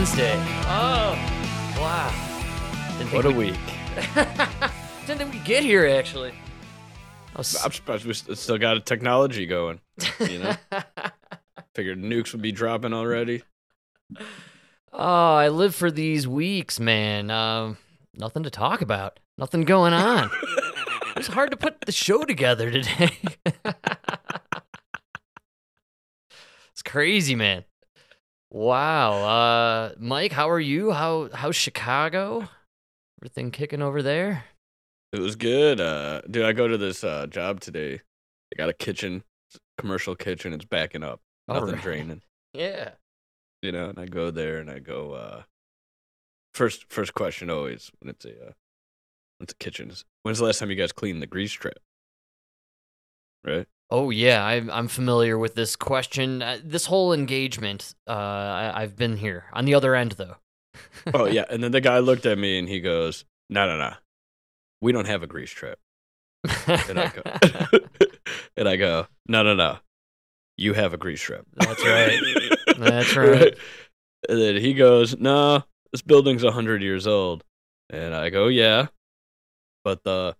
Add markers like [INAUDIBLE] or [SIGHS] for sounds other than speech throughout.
Wednesday. Oh, wow. Didn't What a week. [LAUGHS] Didn't think we'd get here, actually. I was- I'm surprised we still got a technology going. You know, [LAUGHS] figured nukes would be dropping already. oh, I live for these weeks, man. Um, nothing to talk about. Nothing going on. [LAUGHS] it was hard to put the show together today. it's crazy, man. Wow. Uh, Mike, how are you? How how's Chicago? Everything kicking over there? It was good. Uh, dude, I go to this uh, job today. They got a kitchen, commercial kitchen. It's backing up. Nothing Alright. draining. [LAUGHS] Yeah. You know, and I go there and I go. Uh, first, first question always when it's a uh, when it's a kitchen is when's the last time you guys cleaned the grease trap? Right. Oh yeah, I'm I'm familiar with this question. Uh, this whole engagement, uh, I, I've been here on the other end though. Oh yeah, [LAUGHS] and then the guy looked at me and he goes, "No, no, no, we don't have a grease trap." And I go, [LAUGHS] [LAUGHS] and I go, "No, no, no, you have a grease trap." That's right. That's right. And then he goes, "No, this building's a hundred years old," and I go, "Yeah, but the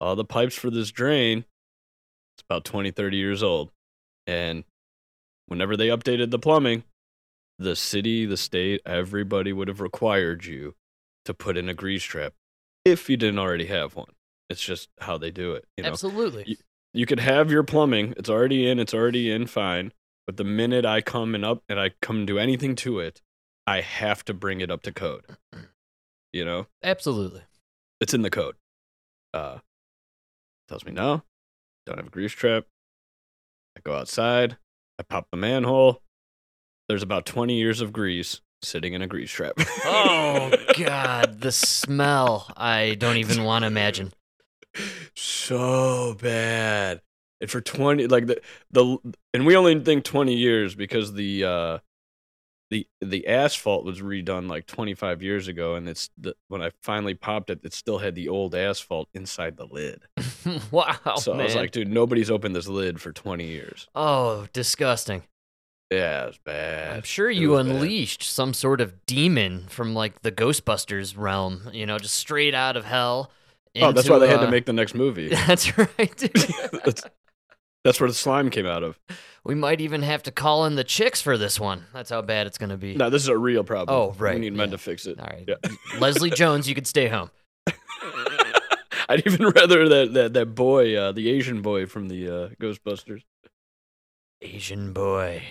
all the pipes for this drain, about 20, 30 years old, and whenever they updated the plumbing." The city, the state, everybody would have required you to put in a grease trap if you didn't already have one. It's just how they do it. You know, Absolutely. You- you could have your plumbing. It's already in. It's already in. Fine. But the minute I come and up and I come and do anything to it, I have to bring it up to code. You know, Absolutely. it's in the code. Uh, tells me no, don't have a grease trap. I go outside. I pop the manhole. There's about 20 years of grease sitting in a grease trap. [LAUGHS] Oh God, the smell! I don't even want to imagine. so bad. And for 20 like the the and we only think 20 years because the uh the the asphalt was redone like 25 years ago and it's the, when I finally popped it it still had the old asphalt inside the lid. [LAUGHS] wow, so man. I was like, dude, nobody's opened this lid for 20 years. oh, disgusting. Yeah, it's bad. I'm sure It you was bad. unleashed some sort of demon from like the Ghostbusters realm. You know, just straight out of hell. Oh, that's why into, they had to uh, make the next movie. [LAUGHS] That's right. dude. [LAUGHS] that's, that's where the slime came out of. We might even have to call in the chicks for this one. That's how bad it's gonna be. No, this is a real problem. Oh, right, We need men yeah. to fix it. All right, Yeah. [LAUGHS] Leslie Jones, you could stay home. [LAUGHS] I'd even rather that that that boy, uh, the Asian boy from the uh, Ghostbusters. Asian boy.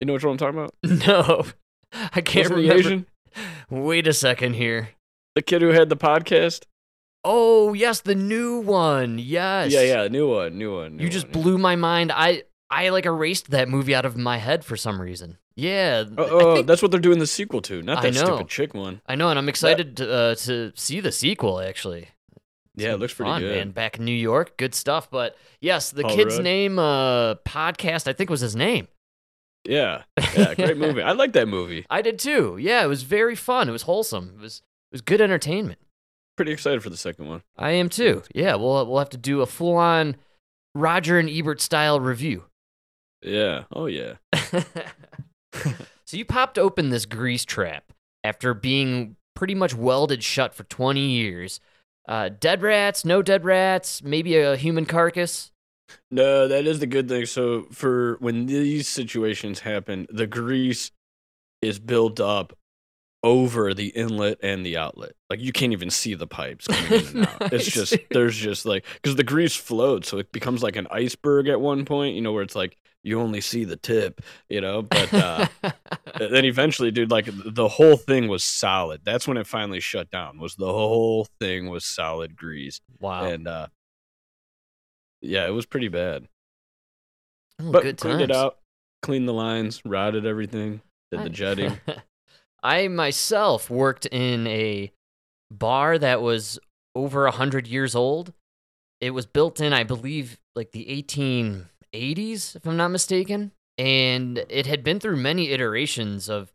You know which one I'm talking about? [LAUGHS] No, I can't Wasn't remember. Asian? Wait a second here. The kid who had the podcast. Oh yes, the new one. Yes. Yeah, yeah, new one, new one. new You just one, yeah. blew my mind. I I like erased that movie out of my head for some reason. Yeah. Oh, oh, think- that's what they're doing the sequel to, not that stupid chick one. I know, and I'm excited to, uh, to see the sequel. Actually, Yeah, it looks pretty fun, good. man. Back in New York, good stuff. But yes, the Paul kid's Rudd. name, uh, podcast, I think was his name. Yeah, yeah, great movie. I like that movie. [LAUGHS] I did too. Yeah, it was very fun. It was wholesome. It was it was good entertainment. Pretty excited for the second one. I am too. Yeah, we'll we'll have to do a full on Roger and Ebert style review. Yeah. Oh yeah. [LAUGHS] so you popped open this grease trap after being pretty much welded shut for 20 years. Uh, dead rats, no dead rats, maybe a human carcass. No, that is the good thing. So for when these situations happen, the grease is built up over the inlet and the outlet. Like you can't even see the pipes coming in and out. [LAUGHS] It's just there's just like because the grease floats, so it becomes like an iceberg at one point. You know where it's like you only see the tip. You know, but uh, [LAUGHS] then eventually, dude, like the whole thing was solid. That's when it finally shut down. Was the whole thing was solid grease wow. and uh, yeah, it was pretty bad. Oh, But good cleaned it out, cleaned the lines, routed everything, did the jetting. [LAUGHS] I myself worked in a bar that was over a hundred years old. It was built in, I believe, like the 1880s, if I'm not mistaken, and it had been through many iterations of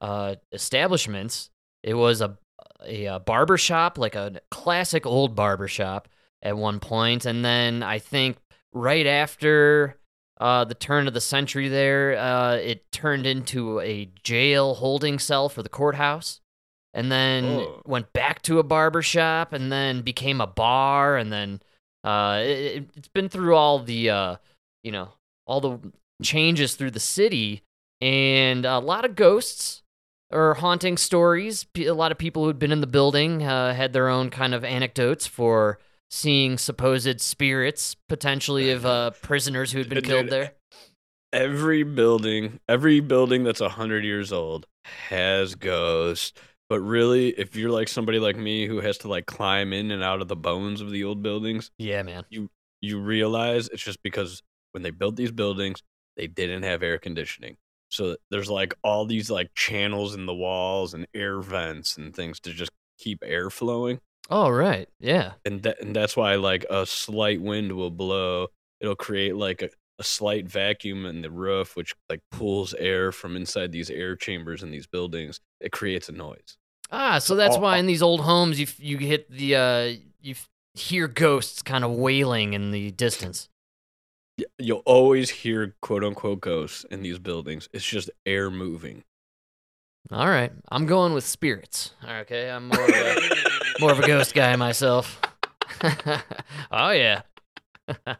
uh, establishments. It was a a, uh barber shop, like a classic old barber shop at one point, and then I think right after uh, the turn of the century there. Uh, it turned into a jail holding cell for the courthouse, and then Oh. went back to a barber shop, and then became a bar, and then uh, it, it's been through all the uh, you know all the changes through the city, and a lot of ghosts or haunting stories. a lot of people who'd been in the building uh, had their own kind of anecdotes for seeing supposed spirits, potentially of uh, prisoners who had been killed there. Every building, every building that's a hundred years old has ghosts. But really, if you're like somebody like me who has to like climb in and out of the bones of the old buildings, Yeah, man. You you realize it's just because when they built these buildings, they didn't have air conditioning. So there's like all these like channels in the walls and air vents and things to just keep air flowing. Oh, right. Yeah. And that and that's why like a slight wind will blow. It'll create like a, a slight vacuum in the roof, which like pulls air from inside these air chambers in these buildings. It creates a noise. Ah, so that's why in these old homes you you hit the uh you hear ghosts kind of wailing in the distance. You'll always hear quote unquote ghosts in these buildings. It's just air moving. All right, I'm going with spirits. Okay, I'm more of a, [LAUGHS] more of a ghost guy myself. [LAUGHS] oh yeah. [LAUGHS]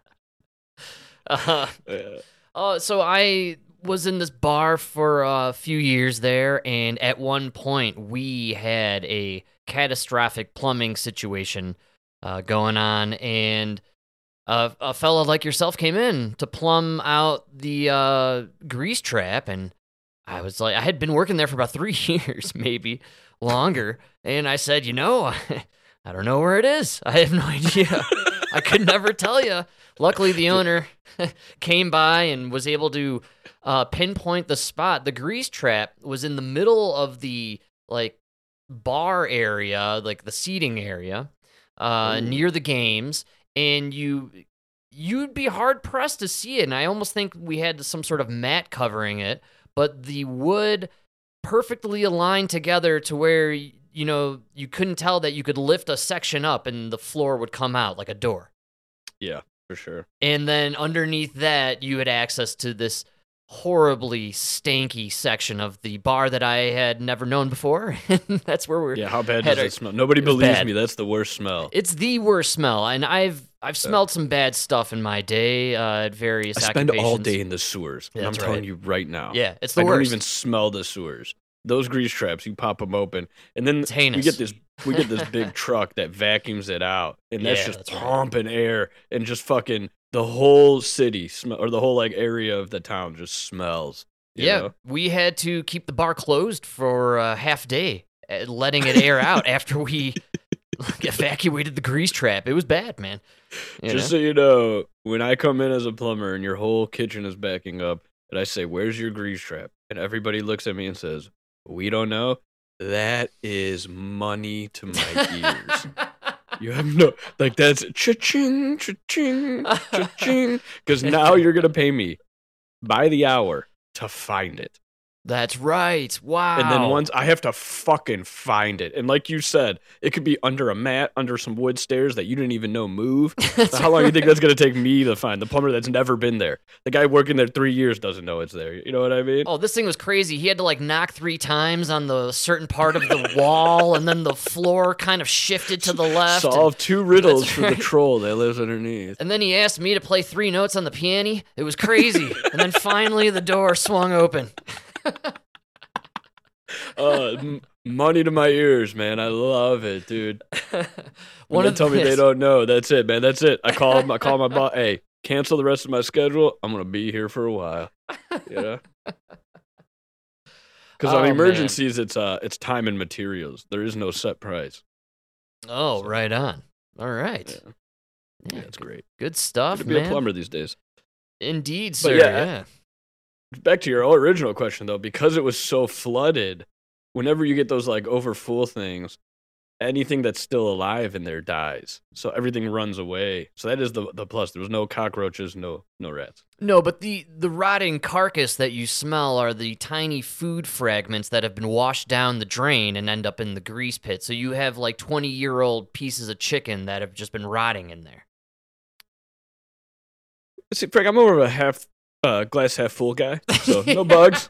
uh, Yeah. Oh, so I was in this bar for a few years there, and at one point we had a catastrophic plumbing situation uh, going on, and a, a fella like yourself came in to plumb out the uh, grease trap, and I was like, I had been working there for about three [LAUGHS] years, maybe longer, and I said, you know, [LAUGHS] I don't know where it is. I have no idea. I could never tell you. Luckily, the owner [LAUGHS] came by and was able to uh, pinpoint the spot. The grease trap was in the middle of the like bar area, like the seating area, uh, near the games, and you you'd be hard pressed to see it. And I almost think we had some sort of mat covering it, but the wood perfectly aligned together to where you know you couldn't tell that you could lift a section up and the floor would come out like a door. Yeah, for sure. And then underneath that, you had access to this horribly stanky section of the bar that I had never known before. [LAUGHS] That's where we're. Yeah, how bad does it smell? Nobody it believes bad. me. That's the worst smell. It's the worst smell, and I've I've smelled some bad stuff in my day uh, at various. I spend all day in the sewers, and I'm That's telling you right now. Yeah, it's the I worst. don't even smell the sewers. Those grease traps, you pop them open, and then It's we get this we get this big [LAUGHS] truck that vacuums it out, and that's Yeah, just that's right. pumping air, and just fucking the whole city smell or the whole like area of the town just smells. you yeah, know? we had to keep the bar closed for a half day, uh, letting it air out [LAUGHS] after we [LAUGHS] evacuated the grease trap. It was bad, man. You Just know? so you know, when I come in as a plumber and your whole kitchen is backing up, and I say, "Where's your grease trap?" and everybody looks at me and says, "We don't know." That is money to my ears. [LAUGHS] You have no like that's cha-ching, cha-ching, cha-ching. Because now you're gonna pay me by the hour to find it. That's right. Wow. And then once I have to fucking find it. And like you said, it could be under a mat, under some wood stairs that you didn't even know move. [LAUGHS] So how long do you think that's gonna take me to find? The plumber that's never been there. The guy working there three years doesn't know it's there. You know what I mean? Oh, this thing was crazy. He had to like knock three times on the certain part of the wall, and then the floor kind of shifted to the left. and- Solve two riddles That's for right. the troll that lives underneath. And then he asked me to play three notes on the piano. It was crazy. and then finally the door swung open. Uh, m- money to my ears, man. I love it, dude. [LAUGHS] One of tell me they don't know. That's it, man. That's it. I call [LAUGHS] my call my boss. Hey, cancel the rest of my schedule. I'm gonna be here for a while. You [LAUGHS] know. Because Oh, on man. emergencies, it's uh, it's time and materials. There is no set price. Oh, right on. All right. Yeah, Yeah, yeah it's great. Good stuff, Good to be man. a plumber these days. Indeed, But sir. yeah, yeah. Back to your original question though, because it was so flooded. Whenever you get those like over full things, anything that's still alive in there dies. So everything runs away. So that is the the plus. There was no cockroaches, no no rats. No, but the the rotting carcass that you smell are the tiny food fragments that have been washed down the drain and end up in the grease pit. So you have like 20-year-old pieces of chicken that have just been rotting in there. See, Frank, I'm more of a half uh, glass half full guy. So [LAUGHS] no bugs,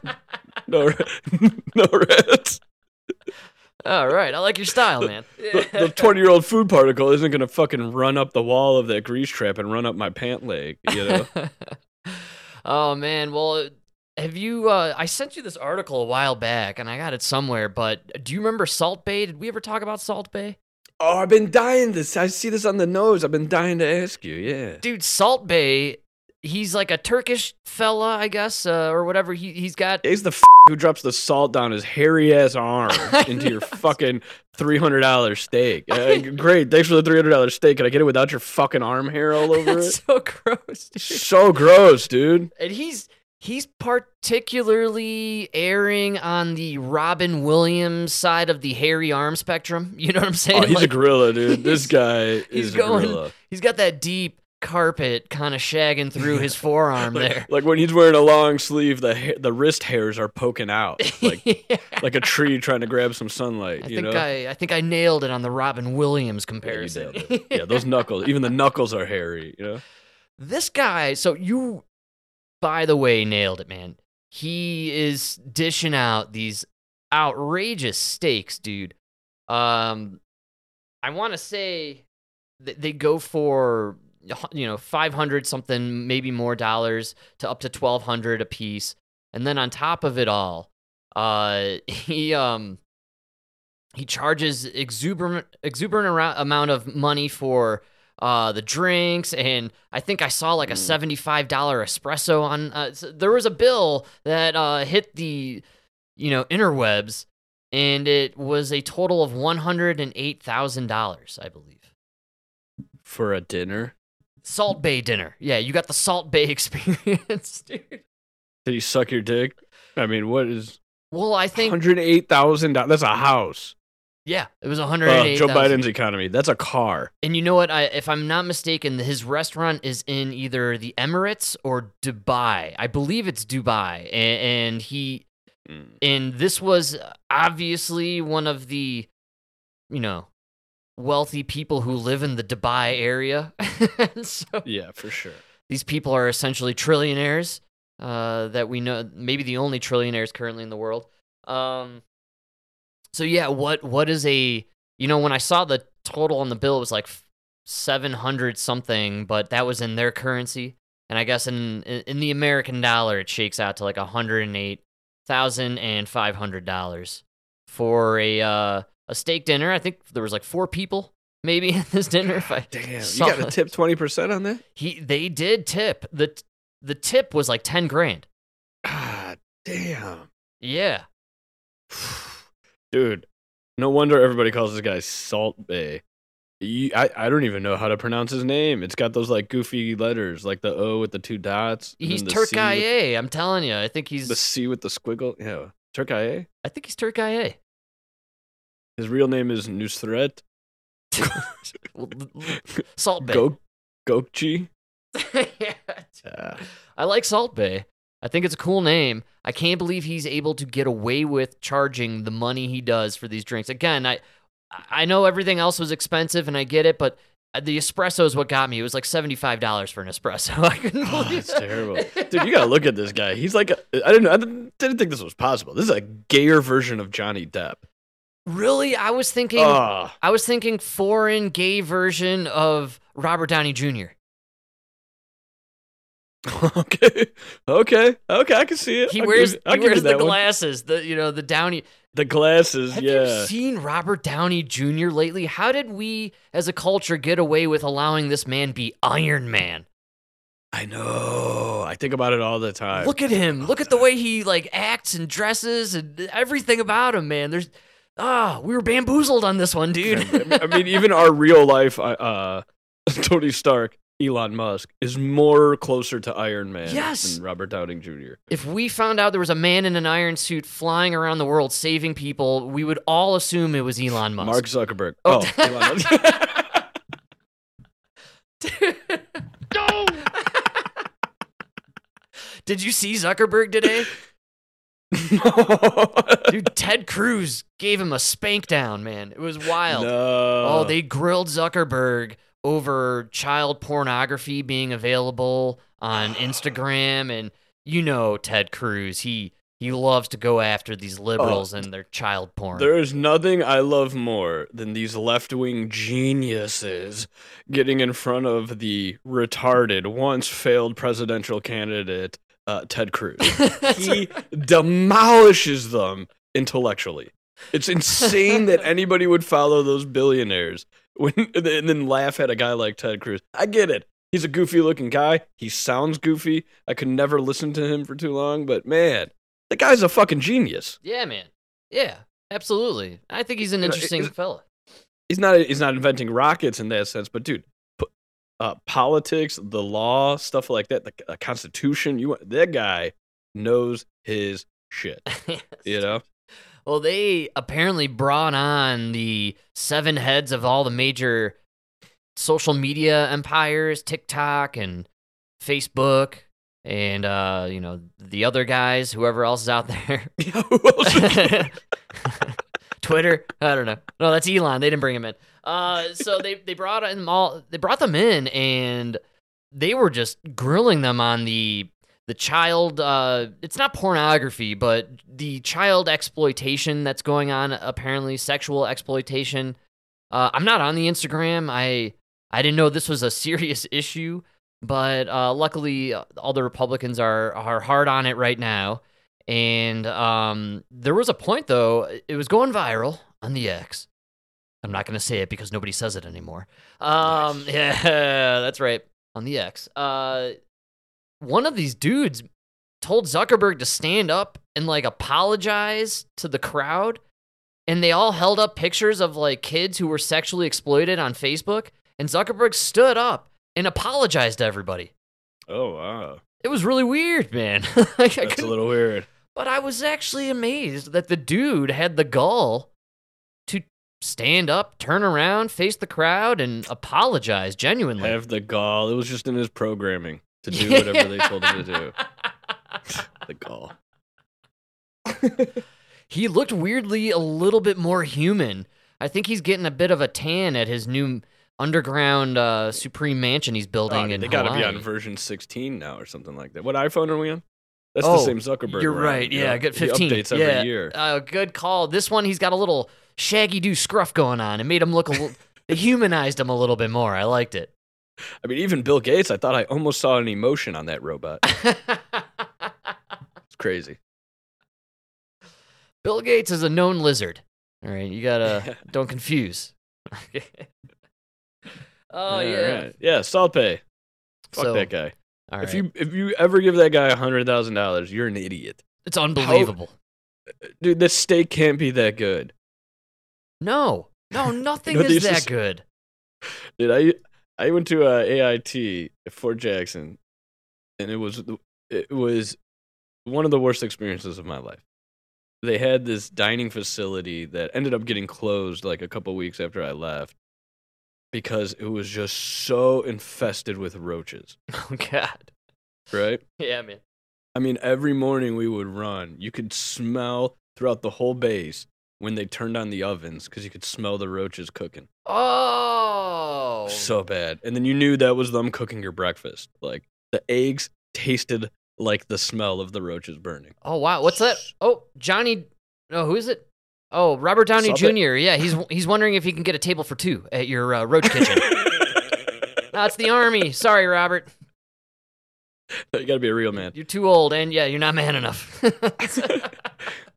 no [LAUGHS] no rats. All right, I like your style, man. [LAUGHS] The twenty year old food particle isn't gonna fucking run up the wall of that grease trap and run up my pant leg. You know. oh man, well, have you? Uh, I sent you this article a while back, and I got it somewhere. But do you remember Salt Bae? Did we ever talk about Salt Bae? Oh, I've been dying to. I see this on the nose. I've been dying to ask you. Yeah. Dude, Salt Bae he's like a Turkish fella, I guess, uh, or whatever. He he's got. He's the f- who drops the salt down his hairy ass arm [LAUGHS] into your fucking three hundred dollar steak. Uh, great, thanks for the three hundred dollar steak. Can I get it without your fucking arm hair all [LAUGHS] over it? so gross. Dude. So gross, dude. And he's he's particularly airing on the Robin Williams side of the hairy arm spectrum. You know what I'm saying? Oh, he's like, a gorilla, dude. This guy he's is going, a gorilla. He's got that deep carpet kind of shagging through his forearm [LAUGHS] like, there. Like when he's wearing a long sleeve, the ha- the wrist hairs are poking out, [LAUGHS] like yeah. like a tree trying to grab some sunlight. I you think know? I I think I nailed it on the Robin Williams comparison. it. yeah, those knuckles, even the knuckles are hairy. You know. this guy, so you by the way nailed it, man. He is dishing out these outrageous stakes, dude. Um I want to say th- they go for you know 500 something maybe more dollars to up to 1200 a piece. And then on top of it all uh [LAUGHS] he um he charges exuberant exuberant amount of money for uh the drinks. And i think i saw like a Mm. $75 espresso on uh, s- there was a bill that uh hit the you know interwebs. And it was a total of $108000 i believe. For a dinner, Salt Bae dinner. Yeah, you got the Salt Bae [LAUGHS] experience, dude. did he suck your dick? I mean, what is Well, I think hundred eight thousand dollars? That's a house. yeah, it was Uh, 108. Joe Biden's economy. That's a car. And you know what? I, if I'm not mistaken, his restaurant is in either the Emirates or Dubai. I believe it's Dubai, and, and he Mm. and this was obviously one of the, you know, wealthy people who live in the Dubai area. [LAUGHS] so Yeah, for sure. these people are essentially trillionaires uh, that we know maybe the only trillionaires currently in the world um, so yeah what what is a you know when i saw the total on the bill it was like 700 something but that was in their currency and i guess in in, the american dollar it shakes out to like 108500 dollars for a uh, a steak dinner i think there was like four people maybe [LAUGHS] at this dinner if i [SIGHS] Damn, you got to tip twenty percent on that. he they did tip. The the tip was like 10 grand. Ah, damn, Yeah. [SIGHS] dude. No wonder everybody calls this guy Salt Bae. You, I, I don't even know how to pronounce his name. It's got those like goofy letters, like the O with the two dots. He's Turkaye. I'm telling you. I think he's The C with the squiggle. Yeah, Turkaye. I think he's Turkaye. His real name is Nusret [LAUGHS] Salt Bae. Go Gokchi. Yeah. [LAUGHS] Yeah. I like Salt Bae. I think it's a cool name. I can't believe he's able to get away with charging the money he does for these drinks. Again, I I know everything else was expensive and I get it, but the espresso is what got me. It was like seventy five dollars for an espresso. [LAUGHS] I couldn't Oh, believe that's terrible, dude. You gotta look at this guy. He's like, a, I didn't, know, I didn't, didn't think this was possible. This is a gayer version of Johnny Depp. Really, I was thinking. Oh, I was thinking foreign gay version of Robert Downey Jr. [LAUGHS] okay, okay, okay. I can see it. He wears I'll he wears the that one. glasses, the you know the Downey. The glasses, Have yeah. you seen Robert Downey Jr. lately? How did we as a culture get away with allowing this man be Iron Man? I know. I think about it all the time. Look at him. Look at the way he like acts and dresses and everything about him, man. There's ah, we were bamboozled on this one, dude. I mean, even our real life, uh, uh, [LAUGHS] Tony Stark, Elon Musk, is more closer to Iron Man Yes. than Robert Downey Jr. if we found out there was a man in an iron suit flying around the world saving people, we would all assume it was Elon Musk. Mark Zuckerberg. Oh. Oh, Elon Musk. [LAUGHS] [LAUGHS] Did you see Zuckerberg today? [LAUGHS] Dude, Ted Cruz gave him a spank down, man. It was wild. No. Oh, they grilled Zuckerberg over child pornography being available on [SIGHS] Instagram and you know Ted Cruz he he loves to go after these liberals oh. and their child porn. There is nothing I love more than these left wing geniuses getting in front of the retarded, once failed presidential candidate, uh, Ted Cruz. [LAUGHS] he demolishes them intellectually. It's [LAUGHS] insane that anybody would follow those billionaires when, [LAUGHS] and then laugh at a guy like Ted Cruz. I get it. He's a goofy looking guy. He sounds goofy. I could never listen to him for too long, but man, the guy's a fucking genius. yeah, man. Yeah, absolutely. I think he's an interesting fella. He's not he's not inventing rockets in that sense, but dude, uh, politics, the law, stuff like that, the uh, Constitution. You that guy knows his shit. [LAUGHS] You know, Well, they apparently brought on the seven heads of all the major social media empires, TikTok and Facebook, and uh, you know the other guys, whoever else is out there, [LAUGHS] Who else? [LAUGHS] Twitter. I don't know. No, that's Elon. They didn't bring him in. Uh, so they they brought them all. They brought them in, and they were just grilling them on the the child. Uh, it's not pornography, but the child exploitation that's going on. Apparently, sexual exploitation. Uh, I'm not on the Instagram. I I didn't know this was a serious [LAUGHS] issue, but uh, luckily, uh, all the Republicans are are hard on it right now. And um, there was a point though; it was going viral on the X. I'm not going to say it because nobody says it anymore. Um, [LAUGHS] yeah, that's right on the X. Uh, one of these dudes told Zuckerberg to stand up and like apologize to the crowd, and they all held up pictures of like kids who were sexually exploited on Facebook, and Zuckerberg stood up and apologized to everybody. oh wow, It was really weird, man. [LAUGHS] Like, that's a little weird. but I was actually amazed that the dude had the gall stand up, turn around, face the crowd, and apologize genuinely. Have the gall. It was just in his programming to do [LAUGHS] whatever they told him to do. [LAUGHS] The gall. [LAUGHS] he looked weirdly a little bit more human. I think he's getting a bit of a tan at his new underground uh, supreme mansion he's building Oh, they got to be on version 16 now or something like that. What iPhone are we on? That's Oh, the same Zuckerberg. You're right. Yeah, good He 15. updates every yeah. year. Uh, good call. This one, he's got a little shaggy do scruff going on. It made him look a little. it humanized him a little bit more. I liked it. I mean, even Bill Gates, I thought I almost saw an emotion on that robot. [LAUGHS] It's crazy. Bill Gates is a known lizard. All right, you gotta [LAUGHS] don't confuse. [LAUGHS] oh All yeah. right. Yeah, Salt Bae. Fuck So, that guy. All if you if you ever give that guy a hundred thousand dollars, you're an idiot, it's unbelievable. Uh, dude. The steak can't be that good, No, no, [LAUGHS] nothing know, is that s- good. dude. I I went to uh, AIT at Fort Jackson, and it was it was one of the worst experiences of my life. They had this dining facility that ended up getting closed like a couple weeks after I left because it was just so infested with roaches. [LAUGHS] Oh God. Right. Yeah, man. I mean, every morning we would run. You could smell throughout the whole base when they turned on the ovens because you could smell the roaches cooking. Oh. So bad. And then you knew that was them cooking your breakfast. Like the eggs tasted like the smell of the roaches burning. Oh wow, what's that? Oh, Johnny. No, who is it? Oh, Robert Downey Sub Jr. it. Yeah, he's he's wondering if he can get a table for two at your uh, roach kitchen. [LAUGHS] no, it's the army. Sorry, Robert. you got to be a real man. You're too old, and yeah, you're not man enough. [LAUGHS] [LAUGHS]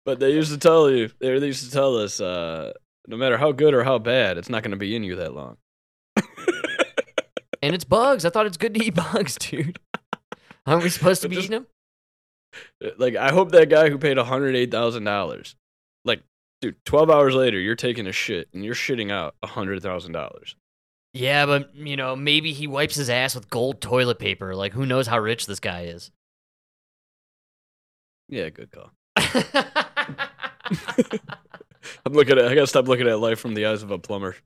But they used to tell you, they used to tell us, uh, no matter how good or how bad, it's not going to be in you that long. and it's bugs. I thought it's good to eat bugs, dude. Aren't we supposed to be just- eating them? Like, I hope that guy who paid $108,000, like, dude, 12 hours later, you're taking a shit and you're shitting out $100,000. Yeah, but you know, maybe he wipes his ass with gold toilet paper. Like, who knows how rich this guy is? Yeah, good call. [LAUGHS] I'm looking at, I got to stop looking at life from the eyes of a plumber.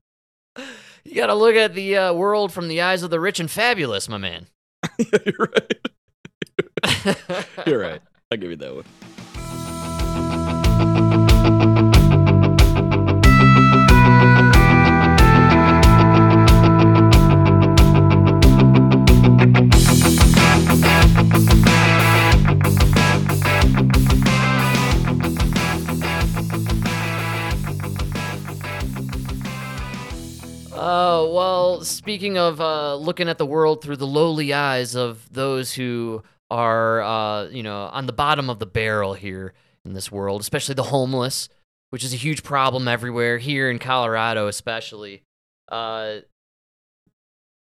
you got to look at the uh, world from the eyes of the rich and fabulous, my man. [LAUGHS] you're right. [LAUGHS] You're right. I'll give you that one. Speaking of uh, looking at the world through the lowly eyes of those who are, uh, you know, on the bottom of the barrel here in this world, especially the homeless, which is a huge problem everywhere here in Colorado, especially. Uh,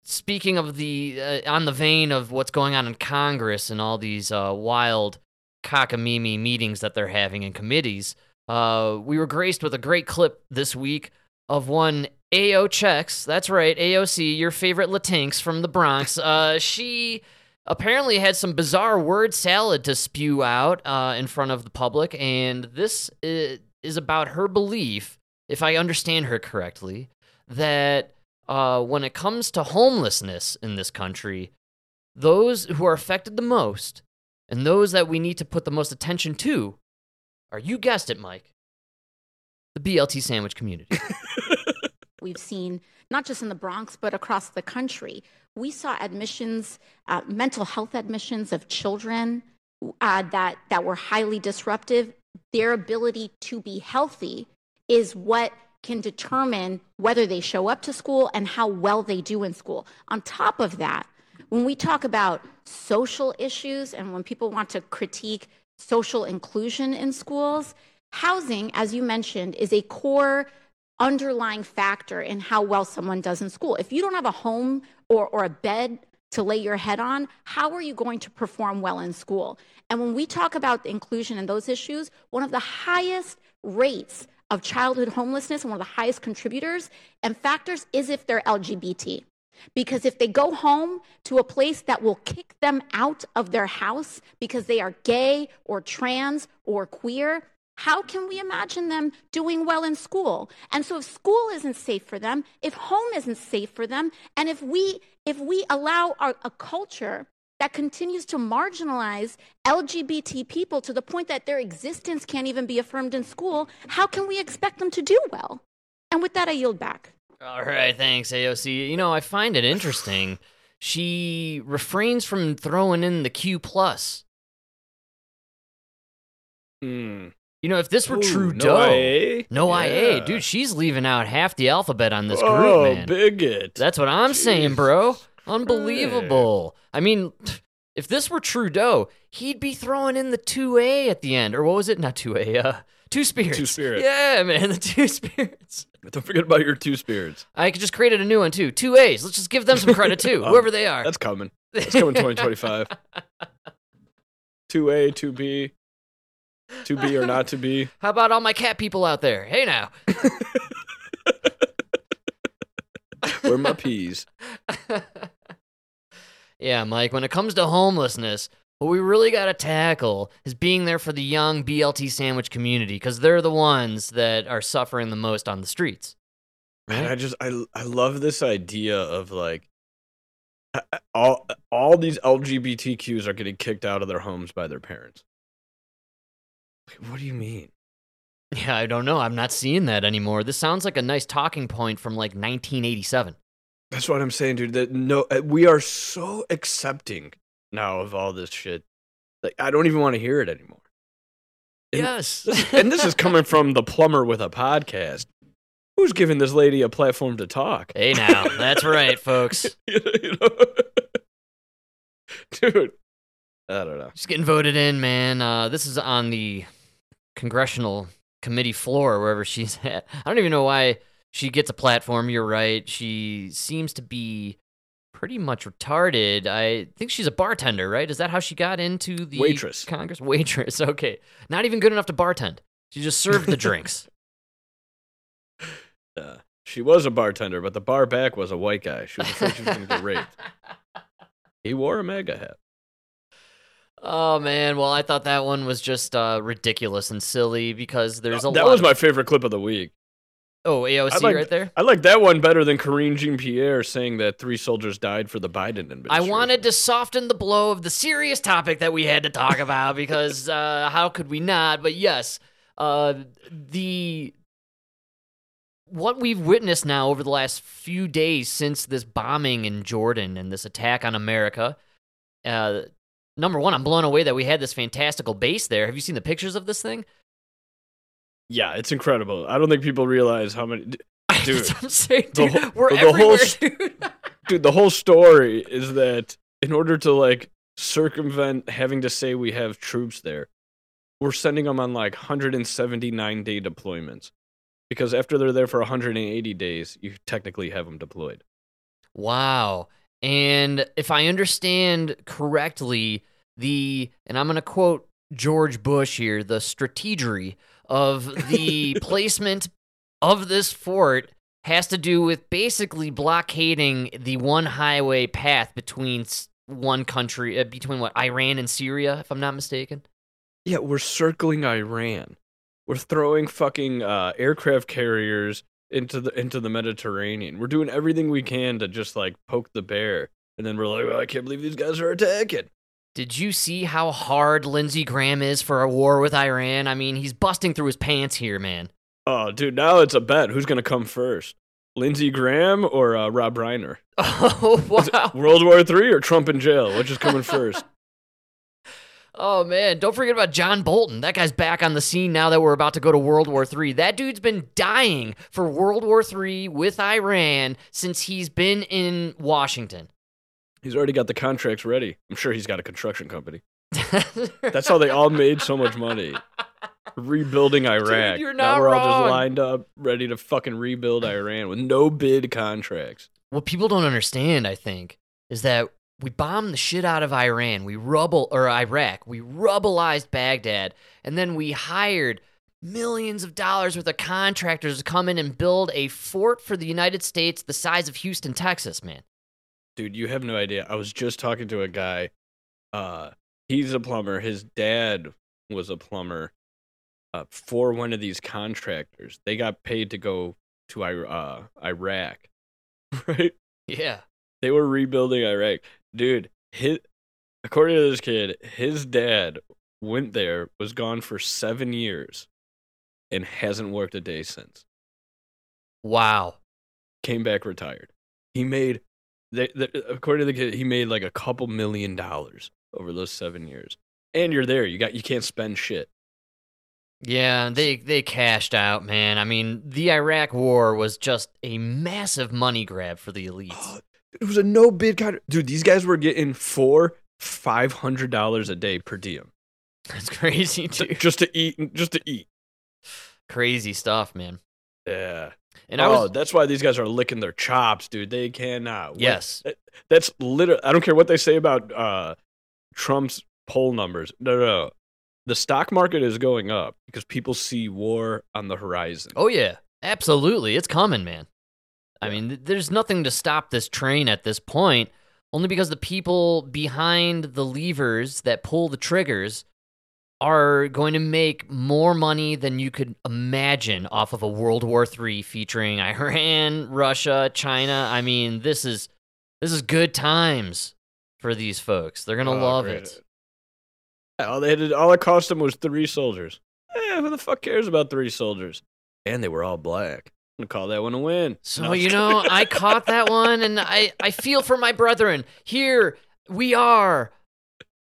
speaking of the uh, on the vein of what's going on in Congress and all these uh, wild cockamamie meetings that they're having in committees, uh, we were graced with a great clip this week of one AO Checks. That's right, AOC, your favorite Latinx from the Bronx. [LAUGHS] Uh, she apparently had some bizarre word salad to spew out uh, in front of the public, and this is, is about her belief, if I understand her correctly, that uh, when it comes to homelessness in this country, those who are affected the most and those that we need to put the most attention to are, you guessed it, Mike, the BLT sandwich community. [LAUGHS] We've seen not just in the Bronx, but across the country. We saw admissions, uh, mental health admissions of children uh, that, that were highly disruptive. Their ability to be healthy is what can determine whether they show up to school and how well they do in school. On top of that, when we talk about social issues and when people want to critique social inclusion in schools, housing, as you mentioned, is a core underlying factor in how well someone does in school. If you don't have a home or, or a bed to lay your head on, how are you going to perform well in school? And when we talk about inclusion and those issues, one of the highest rates of childhood homelessness and one of the highest contributors and factors is if they're LGBT. Because if they go home to a place that will kick them out of their house because they are gay or trans or queer, how can we imagine them doing well in school? And so if school isn't safe for them, if home isn't safe for them, and if we if we allow our, a culture that continues to marginalize LGBT people to the point that their existence can't even be affirmed in school, how can we expect them to do well? And with that, I yield back. All right, thanks, AOC. You know, I find it interesting. She refrains from throwing in the Q plus. Hmm. You know, if this were Ooh, Trudeau, no IA? no IA, dude, she's leaving out half the alphabet on this oh, group, man. bigot. That's what I'm saying, bro. Unbelievable. I mean, if this were Trudeau, he'd be throwing in the 2A at the end. Or what was it? Not 2A, uh, Two Spirits. Two Spirits. Yeah, man, the Two [LAUGHS] Spirits. Don't forget about your two spirits. I could just created a new one, too. Two A's. Let's just give them some credit, too, [LAUGHS] Um, whoever they are. That's coming. That's coming 2025. 2A, [LAUGHS] 2B, 2B or not to be. [LAUGHS] How about all my cat people out there? Hey, now. [LAUGHS] Where are my peas? [LAUGHS] yeah, Mike, when it comes to homelessness, what we really got to tackle is being there for the young BLT sandwich community because they're the ones that are suffering the most on the streets. Man, I just I I love this idea of like all all these LGBTQs are getting kicked out of their homes by their parents. What do you mean? Yeah, I don't know. I'm not seeing that anymore. This sounds like a nice talking point from like 1987. That's what I'm saying, dude. That no, uh, we are so accepting now of all this shit. Like, I don't even want to hear it anymore. And yes. [LAUGHS] And this is coming from the plumber with a podcast. Who's giving this lady a platform to talk? hey, now. That's right, folks. [LAUGHS] you know? [LAUGHS] Dude, I don't know. Just getting voted in, man. Uh, this is on the congressional committee floor, wherever she's [LAUGHS] at. I don't even know why she gets a platform. You're right. She seems to be pretty much retarded. I think she's a bartender, right? Is that how she got into the Waitress. Congress? Waitress. [LAUGHS] Okay. Not even good enough to bartend. She just served the drinks. [LAUGHS] Uh, she was a bartender, but the bar back was a white guy. She was afraid she was going to get raped. He wore a mega hat. Oh man, well I thought that one was just uh, ridiculous and silly because there's a lot that was of- my favorite clip of the week. oh AOC like- right there. I like that one better than Karine Jean Pierre saying that three soldiers died for the Biden administration. I wanted to soften the blow of the serious topic that we had to talk about because [LAUGHS] uh, how could we not? But yes, uh, the what we've witnessed now over the last few days since this bombing in Jordan and this attack on America. Uh, number one, I'm blown away that we had this fantastical base there. Have you seen the pictures of this thing? Yeah, it's incredible. I don't think people realize how many. [LAUGHS] Dude, I'm saying, dude. whole- We're the everywhere, s- dude. [LAUGHS] dude, the whole story is that in order to like circumvent having to say we have troops there, we're sending them on like 179 day deployments. Because after they're there for 180 days, you technically have them deployed. Wow. And if I understand correctly, the, and I'm going to quote George Bush here, the strategery of the [LAUGHS] placement of this fort has to do with basically blockading the one highway path between one country, uh, between what, Iran and Syria, if I'm not mistaken? Yeah, we're circling Iran. We're throwing fucking uh, aircraft carriers into the into the Mediterranean. We're doing everything we can to just like poke the bear, and then we're like, I can't believe these guys are attacking. Did you see how hard Lindsey Graham is for a war with Iran? I mean, he's busting through his pants here, man. Oh, dude, now it's a bet. Who's gonna come first, Lindsey Graham or uh, Rob Reiner? [LAUGHS] Oh, wow. World War Three or Trump in jail? Which is coming first? [LAUGHS] Oh man, don't forget about John Bolton. That guy's back on the scene now that we're about to go to World War III. That dude's been dying for World War III with Iran since he's been in Washington. He's already got the contracts ready. I'm sure he's got a construction company. [LAUGHS] That's how they all made so much money. Rebuilding Iraq. you're now not we're all just lined up, ready to fucking rebuild Iran with no bid contracts. what people don't understand, I think, is that we bombed the shit out of Iran. We rubble or Iraq. We rubbleized Baghdad, and then we hired millions of dollars worth of contractors to come in and build a fort for the United States the size of Houston, Texas, man. Dude, you have no idea. I was just talking to a guy. Uh, he's a plumber. His dad was a plumber uh, for one of these contractors. They got paid to go to uh, Iraq, [LAUGHS] right? Yeah. They were rebuilding Iraq. Dude, his, according to this kid, his dad went there, was gone for seven years, and hasn't worked a day since. Wow. Came back retired. He made, they, they, according to the kid, he made like a couple million dollars over those seven years. And you're there. You got you can't spend shit. Yeah, they they cashed out, man. I mean, the Iraq war was just a massive money grab for the elites. Oh, it was a no bid kind of Dude, these guys were getting four, five hundred dollars a day per diem. [LAUGHS] That's crazy, dude. Just to eat just to eat. Crazy stuff, man. Yeah. And I oh, was that's why these guys are licking their chops, dude. They cannot. yes, That's literally. I don't care what they say about uh, Trump's poll numbers. No, no, no. The stock market is going up because people see war on the horizon. Oh yeah, absolutely. It's coming, man. I mean, th- there's nothing to stop this train at this point, only because the people behind the levers that pull the triggers are going to make more money than you could imagine off of a World War III featuring Iran, Russia, China. I mean, this is this is good times for these folks. They're gonna Oh, love great. it. All they had, to- all it cost them was three soldiers. Eh, who the fuck cares about three soldiers? And they were all black. I'm gonna call that one a win. So No, you know. I caught that one, and I I feel for my brethren. Here we are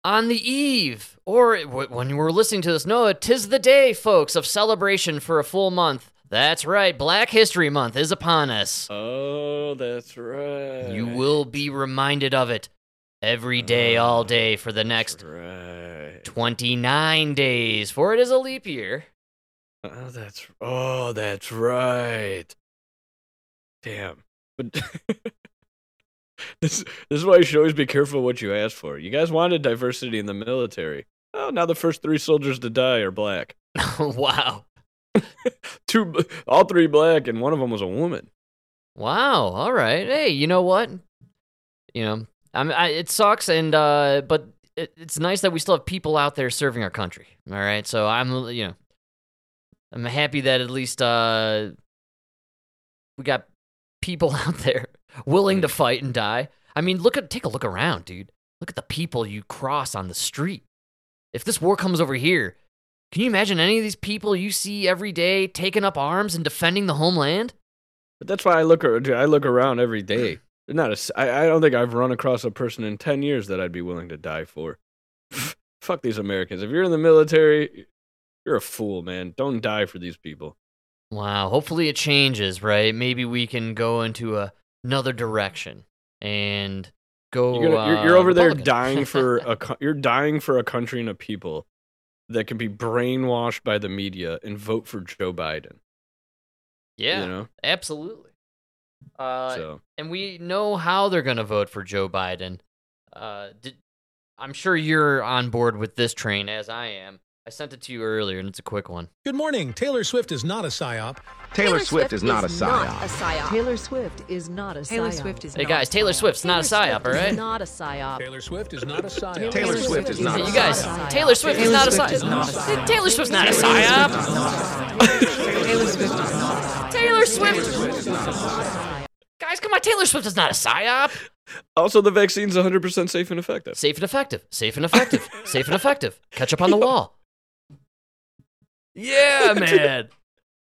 on the eve, or when you were listening to this, no, tis the day, folks, of celebration for a full month. That's right, Black History Month is upon us. Oh, that's right. You will be reminded of it every day, oh, all day for the next right. 29 days, for it is a leap year. Oh, that's oh, that's right. Damn. But [LAUGHS] this this is why you should always be careful what you ask for. You guys wanted diversity in the military. Oh, now the first three soldiers to die are black. [LAUGHS] [LAUGHS] wow. Two, all three black, and one of them was a woman. Wow. All right. Hey, you know what? You know, I mean, I, it sucks, and uh, but it, it's nice that we still have people out there serving our country. All right. So I'm, you know, I'm happy that at least uh, we got people [LAUGHS] out there willing to hmm. fight and die. I mean, look at take a look around, dude. Look at the people you cross on the street. If this war comes over here, can you imagine any of these people you see every day taking up arms and defending the homeland? But that's why I look. I look around every day. Not a I I don't think I've run across a person in ten years that I'd be willing to die for. [LAUGHS] Fuck these Americans. If you're in the military, you're a fool, man. Don't die for these people. Wow. Hopefully it changes, right? Maybe we can go into a, another direction. and go. You're, gonna, you're, uh, you're over there Republican. dying [LAUGHS] for a you're dying for a country and a people that can be brainwashed by the media and vote for Joe Biden. yeah, You know? absolutely. Uh, so and we know how they're going to vote for Joe Biden. Uh, did, I'm sure you're on board with this train as I am. I sent it to you earlier, and it's a quick one. Good morning. Taylor Swift is not a psyop. Taylor, Swift, is not a psyop. not a psyop. Taylor Swift is not a Taylor psyop. Swift is Hey guys, Taylor psyop. Swift's not a psyop, all Is not a psyop. Taylor Swift is not a psyop. Taylor Swift is not a You guys. Taylor Swift is not a Swift is psyop. not a psyop. Taylor Swift's not a psyop. Taylor Swift is not. Taylor Swift. Guys, come on, Taylor Swift is not a psyop. also the vaccine's 100% safe and effective. Safe and effective. Safe and effective. Safe and effective. Catch up on the wall. Yeah, [LAUGHS] man.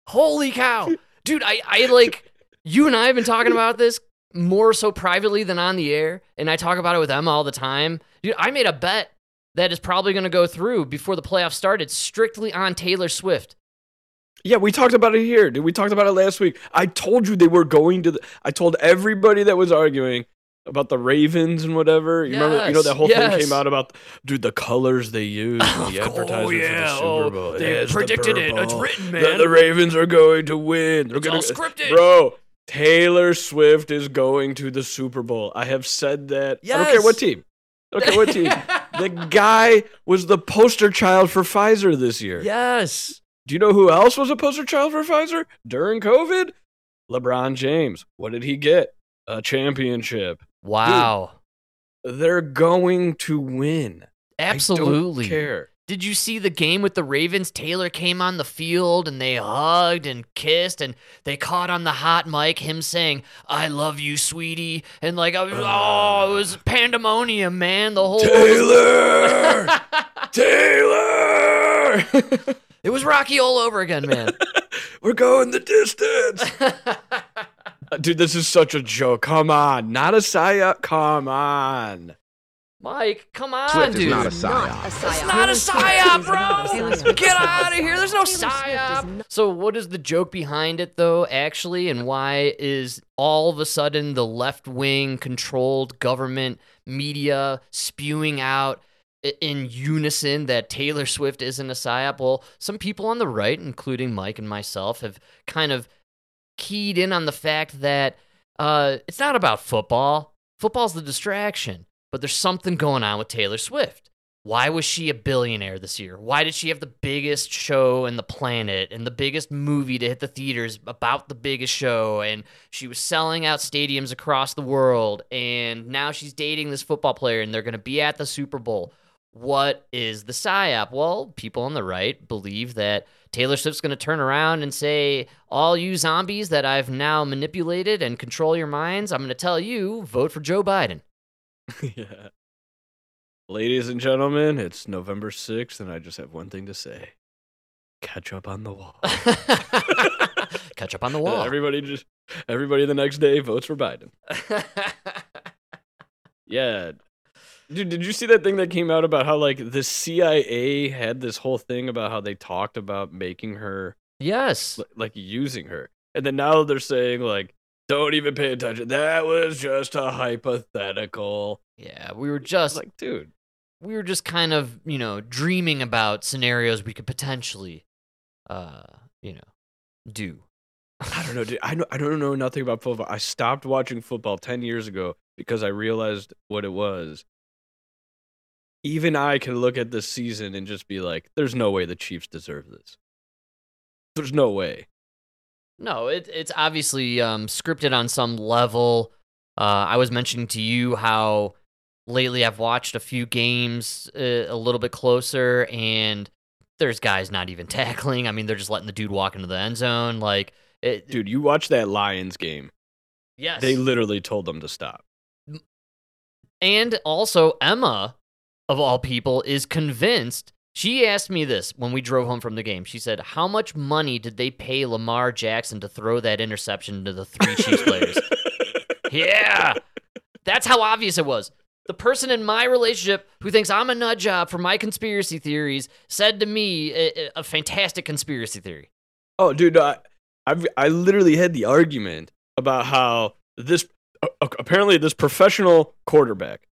Holy cow. Dude, I, I like, you and I have been talking about this more so privately than on the air, and I talk about it with Emma all the time. Dude, I made a bet that is probably going to go through before the playoffs started strictly on Taylor Swift. Yeah, we talked about it here, dude. We talked about it last week. I told you they were going to. The, I told everybody that was arguing about the Ravens and whatever. You remember? You know that whole yes. thing came out about, dude, the colors they used in [LAUGHS] the advertisement yeah. for the Oh, Super Bowl. they has the predicted it. It's written, The- man. The, Ravens are going to win. They're It's gonna, all scripted. bro. Taylor Swift is going to the Super Bowl. I have said that. I don't care what team. I don't care what team. [LAUGHS] the guy was the poster child for Pfizer this year. Yes. Do you know who else was a poster child for Pfizer during COVID? LeBron James. What did he get? A championship. Wow. They're going to win. Absolutely. I don't care. Did you see the game with the Ravens? Taylor came on the field and they hugged and kissed and they caught on the hot mic him saying, "I love you, sweetie," and like, was- oh, it was pandemonium, man. The whole Taylor! [LAUGHS] Taylor! it was Rocky all over again, man. [LAUGHS] We're going the distance. [LAUGHS] [LAUGHS] Dude, this is such a joke. Come on. Not a psyop. Come on. Mike, come on, Swift dude. not a Not a psyop. psyop. It's not a psyop, bro. Get is not a out of here. There's no Taylor psyop. So, what is the joke behind it, though, actually? And why is all of a sudden the left wing controlled government media spewing out in unison that Taylor Swift isn't a psyop? Well, some people on the right, including Mike and myself, have kind of keyed in on the fact that uh, it's not about football. Football's the distraction, but there's something going on with Taylor Swift. Why was she a billionaire this year? Why did she have the biggest show in the planet and the biggest movie to hit the theaters about the biggest show? And she was selling out stadiums across the world. And now she's dating this football player and they're going to be at the Super Bowl. What is the PSYOP? Well, people on the right believe that Taylor Swift's going to turn around and say, All you zombies that I've now manipulated and control your minds, I'm going to tell you, vote for Joe Biden. [LAUGHS] [LAUGHS] yeah. Ladies and gentlemen, it's November 6th, and I just have one thing to say catch up on the wall. [LAUGHS] Catch up on the wall. Everybody just, everybody the next day votes for Biden. Yeah. Dude, did you see that thing that came out about how like the CIA had this whole thing about how they talked about making her yes. li- like using her. And then now they're saying like don't even pay attention. That was just a hypothetical. Yeah, we were just like, dude, we were just kind of, you know, dreaming about scenarios we could potentially uh, you know, do. I don't know, dude. [LAUGHS] I know I don't know nothing about football. I stopped watching football 10 years ago because I realized what it was. Even I can look at this season and just be like, there's no way the Chiefs deserve this. There's no way. No, it, it's obviously um, scripted on some level. Uh, I was mentioning to you how lately I've watched a few games uh, a little bit closer, and there's guys not even [LAUGHS] tackling. I mean, they're just letting the dude walk into the end zone. Like, it, Dude, you watch that Lions game. yes. They literally told them to stop. And also, Emma, of all people, is convinced. She asked me this when we drove home from the game. She said, How much money did they pay Lamar Jackson to throw that interception to the three Chiefs players? [LAUGHS] Yeah. That's how obvious it was. The person in my relationship who thinks I'm a nut job for my conspiracy theories said to me a, a fantastic conspiracy theory. Oh, dude, I, I've, I literally had the argument about how this apparently this professional quarterback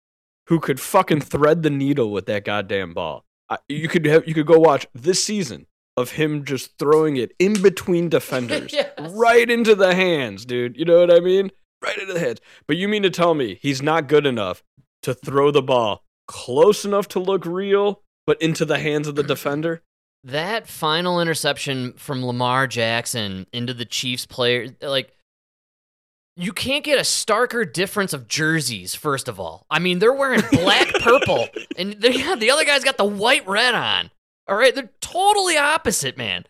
who could fucking thread the needle with that goddamn ball. I, you could have you could go watch this season of him just throwing it in between [LAUGHS] defenders, Yes. right into the hands, dude. You know what I mean? Right into the hands. But you mean to tell me he's not good enough to throw the ball close enough to look real, but into the hands of the defender? That final interception from Lamar Jackson into the Chiefs player, like, you can't get a starker difference of jerseys, first of all. I mean, they're wearing black [LAUGHS] purple, and yeah, the other guy's got the white red on. All right, they're totally opposite, man.